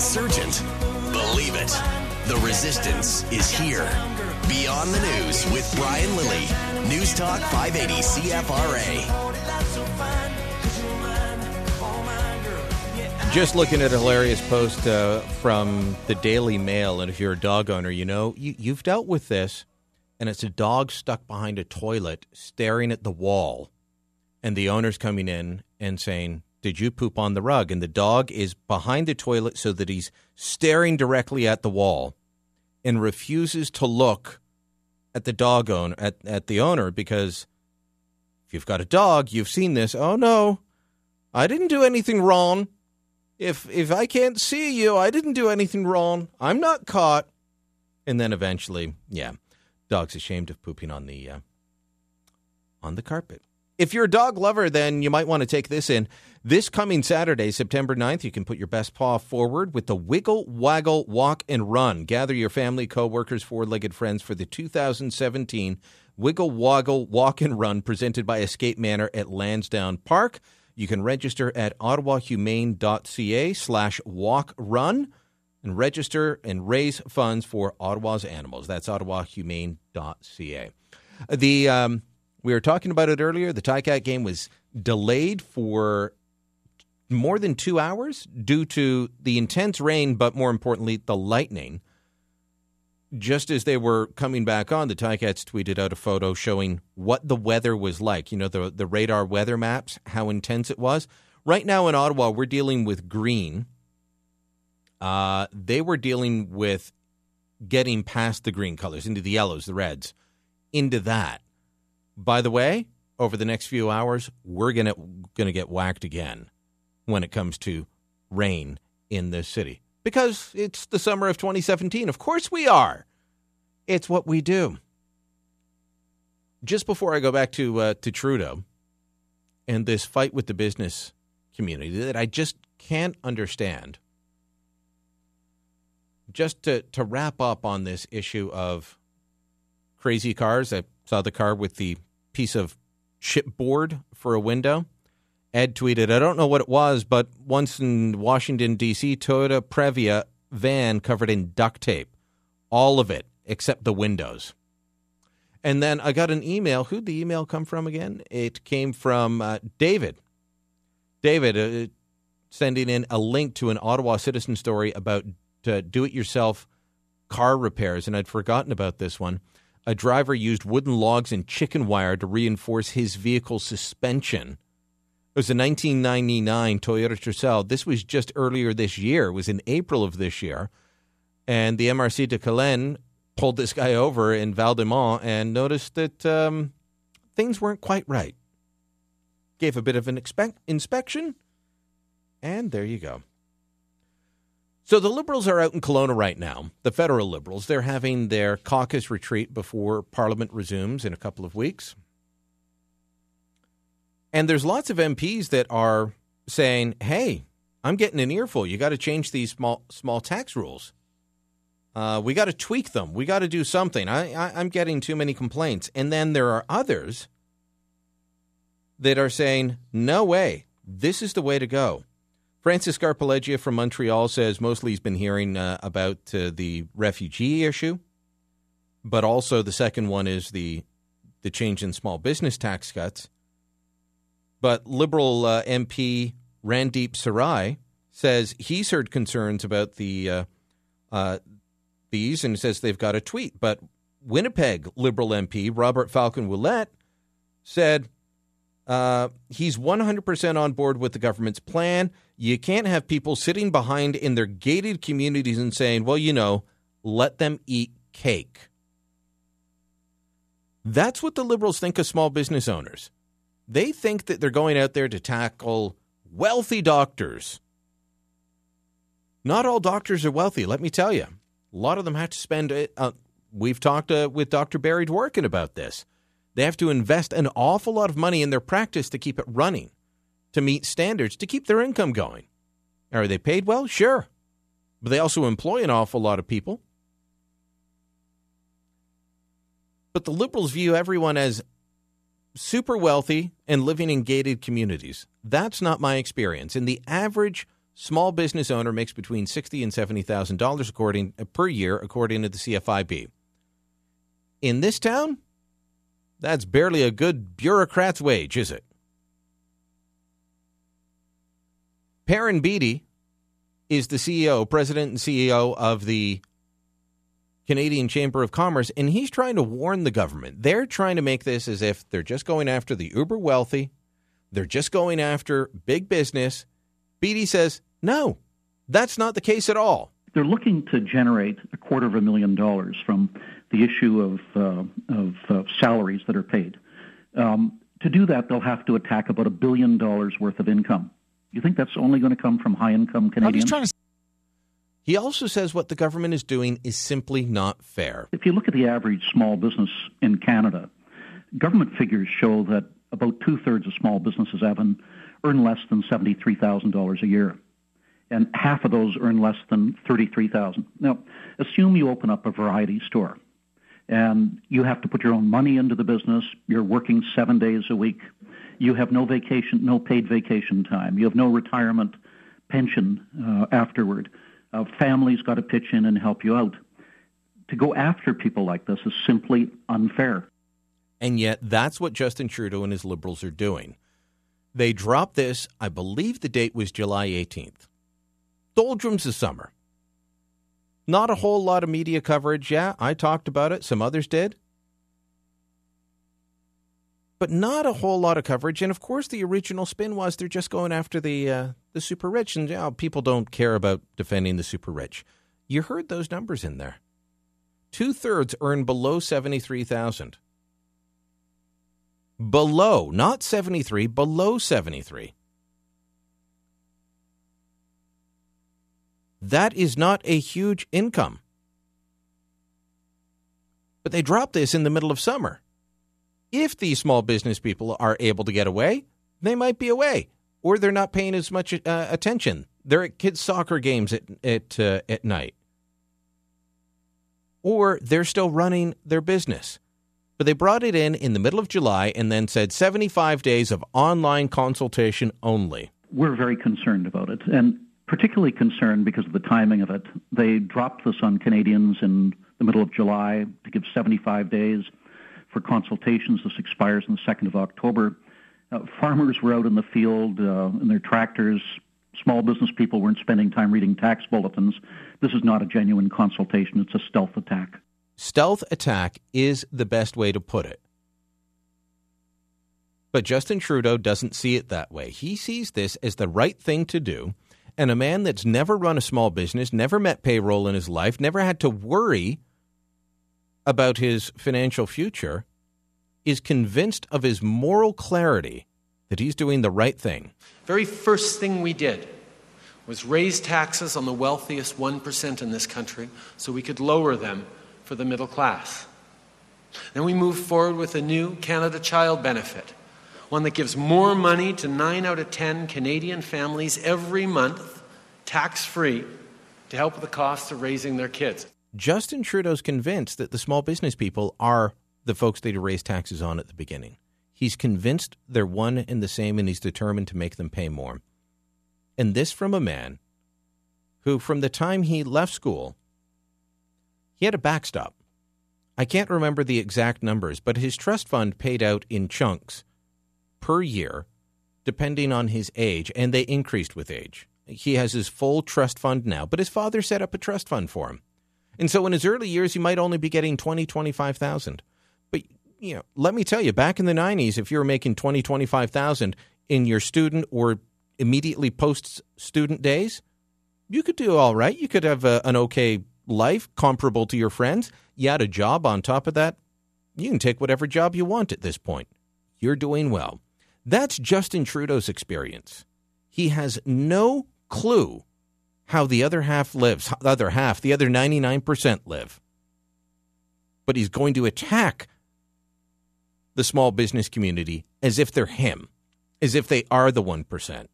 Insurgent. Believe it. The resistance is here. Beyond the News with Brian Lilley. News Talk 580 CFRA. Just looking at a hilarious post uh, from the Daily Mail, and if you're a dog owner, you know you, you've dealt with this, and it's a dog stuck behind a toilet, staring at the wall, and the owner's coming in and saying, "Did you poop on the rug?" And the dog is behind the toilet so that he's staring directly at the wall, and refuses to look at the dog owner at, at the owner because if you've got a dog, you've seen this. Oh no, I didn't do anything wrong. If if I can't see you, I didn't do anything wrong. I'm not caught. And then eventually, yeah, dog's ashamed of pooping on the uh, on the carpet. If you're a dog lover, then you might want to take this in. This coming Saturday, September 9th, you can put your best paw forward with the Wiggle Waggle Walk and Run. Gather your family, coworkers, four-legged friends for the 2017 Wiggle Waggle Walk and Run presented by Escape Manor at Lansdowne Park. You can register at ottawahumane.ca slash walk run and register and raise funds for Ottawa's animals. That's ottawahumane.ca. The um, we were talking about it earlier. The Ticats game was delayed for more than two hours due to the intense rain, but more importantly, the lightning. Just as they were coming back on, the Ticats tweeted out a photo showing what the weather was like. You know, the, the radar weather maps, how intense it was. Right now in Ottawa, we're dealing with green. Uh, they were dealing with getting past the green colors into the yellows, the reds, into that. By the way, over the next few hours, we're gonna gonna get whacked again when it comes to rain in this city because it's the summer of 2017. Of course, we are. It's what we do. Just before I go back to uh, to Trudeau and this fight with the business community that I just can't understand. Just to to wrap up on this issue of crazy cars, I saw the car with the piece of chipboard for a window. Ed tweeted, I don't know what it was, but once in Washington, D.C., Toyota Previa van covered in duct tape. All of it, except the windows. And then I got an email. Who'd the email come from again? It came from uh, David. David uh, sending in a link to an Ottawa Citizen story about uh, do it yourself car repairs. And I'd forgotten about this one. A driver used wooden logs and chicken wire to reinforce his vehicle's suspension. It was a 1999 Toyota Tercel. This was just earlier this year. It was in April of this year. And the MRC des Collines pulled this guy over in Val-des-Monts and noticed that um, things weren't quite right. Gave a bit of an expect- inspection, and there you go. So the Liberals are out in Kelowna right now, the federal Liberals. They're having their caucus retreat before Parliament resumes in a couple of weeks. And there's lots of MPs that are saying, "Hey, I'm getting an earful. You got to change these small small tax rules. Uh, we got to tweak them. We got to do something. I, I, I'm getting too many complaints." And then there are others that are saying, "No way. This is the way to go." Francis Scarpaleggia from Montreal says mostly he's been hearing uh, about uh, the refugee issue, but also the second one is the the change in small business tax cuts. But Liberal uh, MP Randeep Sarai says he's heard concerns about the uh, uh, these and says they've got a tweet. But Winnipeg Liberal MP Robert Falcon Ouellette said uh, he's 100% on board with the government's plan. You can't have people sitting behind in their gated communities and saying, well, you know, let them eat cake. That's what the liberals think of small business owners. They think that they're going out there to tackle wealthy doctors. Not all doctors are wealthy, let me tell you. A lot of them have to spend it. Uh, we've talked uh, with Dr. Barry Dworkin about this. They have to invest an awful lot of money in their practice to keep it running, to meet standards, to keep their income going. Are they paid well? Sure. But they also employ an awful lot of people. But the liberals view everyone as super wealthy and living in gated communities. That's not my experience. And the average small business owner makes between sixty and seventy thousand dollars according uh, per year, according to the CFIB. In this town, that's barely a good bureaucrat's wage, is it? Perrin Beatty is the CEO, president and CEO of the Canadian Chamber of Commerce, and he's trying to warn the government. They're trying to make this as if they're just going after the uber wealthy, they're just going after big business. Beatty says, no, that's not the case at all. They're looking to generate a quarter of a million dollars from the issue of, uh, of uh, salaries that are paid. Um, to do that, they'll have to attack about a billion dollars worth of income. You think that's only going to come from high income Canadians? He also says what the government is doing is simply not fair. If you look at the average small business in Canada, government figures show that about two thirds of small businesses evan earn less than seventy-three thousand dollars a year, and half of those earn less than thirty-three thousand. Now, assume you open up a variety store, and you have to put your own money into the business. You're working seven days a week. You have no vacation, no paid vacation time. You have no retirement pension uh, afterward. Uh, families got to pitch in and help you out. To go after people like this is simply unfair. And yet, that's what Justin Trudeau and his liberals are doing. They dropped this, I believe the date was July 18th. Doldrums of summer. Not a whole lot of media coverage. Yeah, I talked about it. Some others did. But not a whole lot of coverage. And of course, the original spin was they're just going after the uh, the super rich, and you know, people don't care about defending the super rich. You heard those numbers in there. Two thirds earn below seventy three thousand. Below, not seventy three, below seventy three. That is not a huge income. But they dropped this in the middle of summer. If these small business people are able to get away, they might be away, or they're not paying as much uh, attention. They're at kids' soccer games at at uh, at night, or they're still running their business. But they brought it in in the middle of July and then said 75 days of online consultation only. We're very concerned about it, and particularly concerned because of the timing of it. They dropped this on Canadians in the middle of July to give 75 days for consultations. This expires on the 2nd of October. Uh, farmers were out in the field uh, in their tractors. Small business people weren't spending time reading tax bulletins. This is not a genuine consultation, it's a stealth attack. Stealth attack is the best way to put it. But Justin Trudeau doesn't see it that way. He sees this as the right thing to do. And a man that's never run a small business, never met payroll in his life, never had to worry about his financial future, is convinced of his moral clarity that he's doing the right thing. Very first thing we did was raise taxes on the wealthiest 1% in this country so we could lower them for the middle class. Then we moved forward with a new Canada Child Benefit, one that gives more money to 9 out of 10 Canadian families every month, tax free, to help with the cost of raising their kids. Justin Trudeau's convinced that the small business people are the folks that he raised taxes on at the beginning. He's convinced they're one and the same, and he's determined to make them pay more. And this from a man who, from the time he left school, he had a backstop. I can't remember the exact numbers, but his trust fund paid out in chunks per year, depending on his age, and they increased with age. He has his full trust fund now, but his father set up a trust fund for him. And so in his early years, he might only be getting 20, 25,000. But, you know, let me tell you, back in the 90s, if you were making 20, 25,000 in your student or immediately post student days, you could do all right. You could have a, an okay life comparable to your friends. You had a job on top of that. You can take whatever job you want at this point. You're doing well. That's Justin Trudeau's experience. He has no clue how the other half lives, the other half, the other 99% live. But he's going to attack the small business community as if they're him, as if they are the 1%.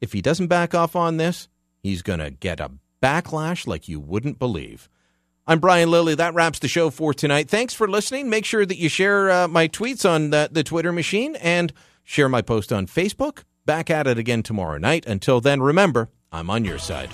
If he doesn't back off on this, he's going to get a backlash like you wouldn't believe. I'm Brian Lilley. That wraps the show for tonight. Thanks for listening. Make sure that you share uh, my tweets on the, the Twitter machine and share my post on Facebook. Back at it again tomorrow night. Until then, remember, I'm on your side.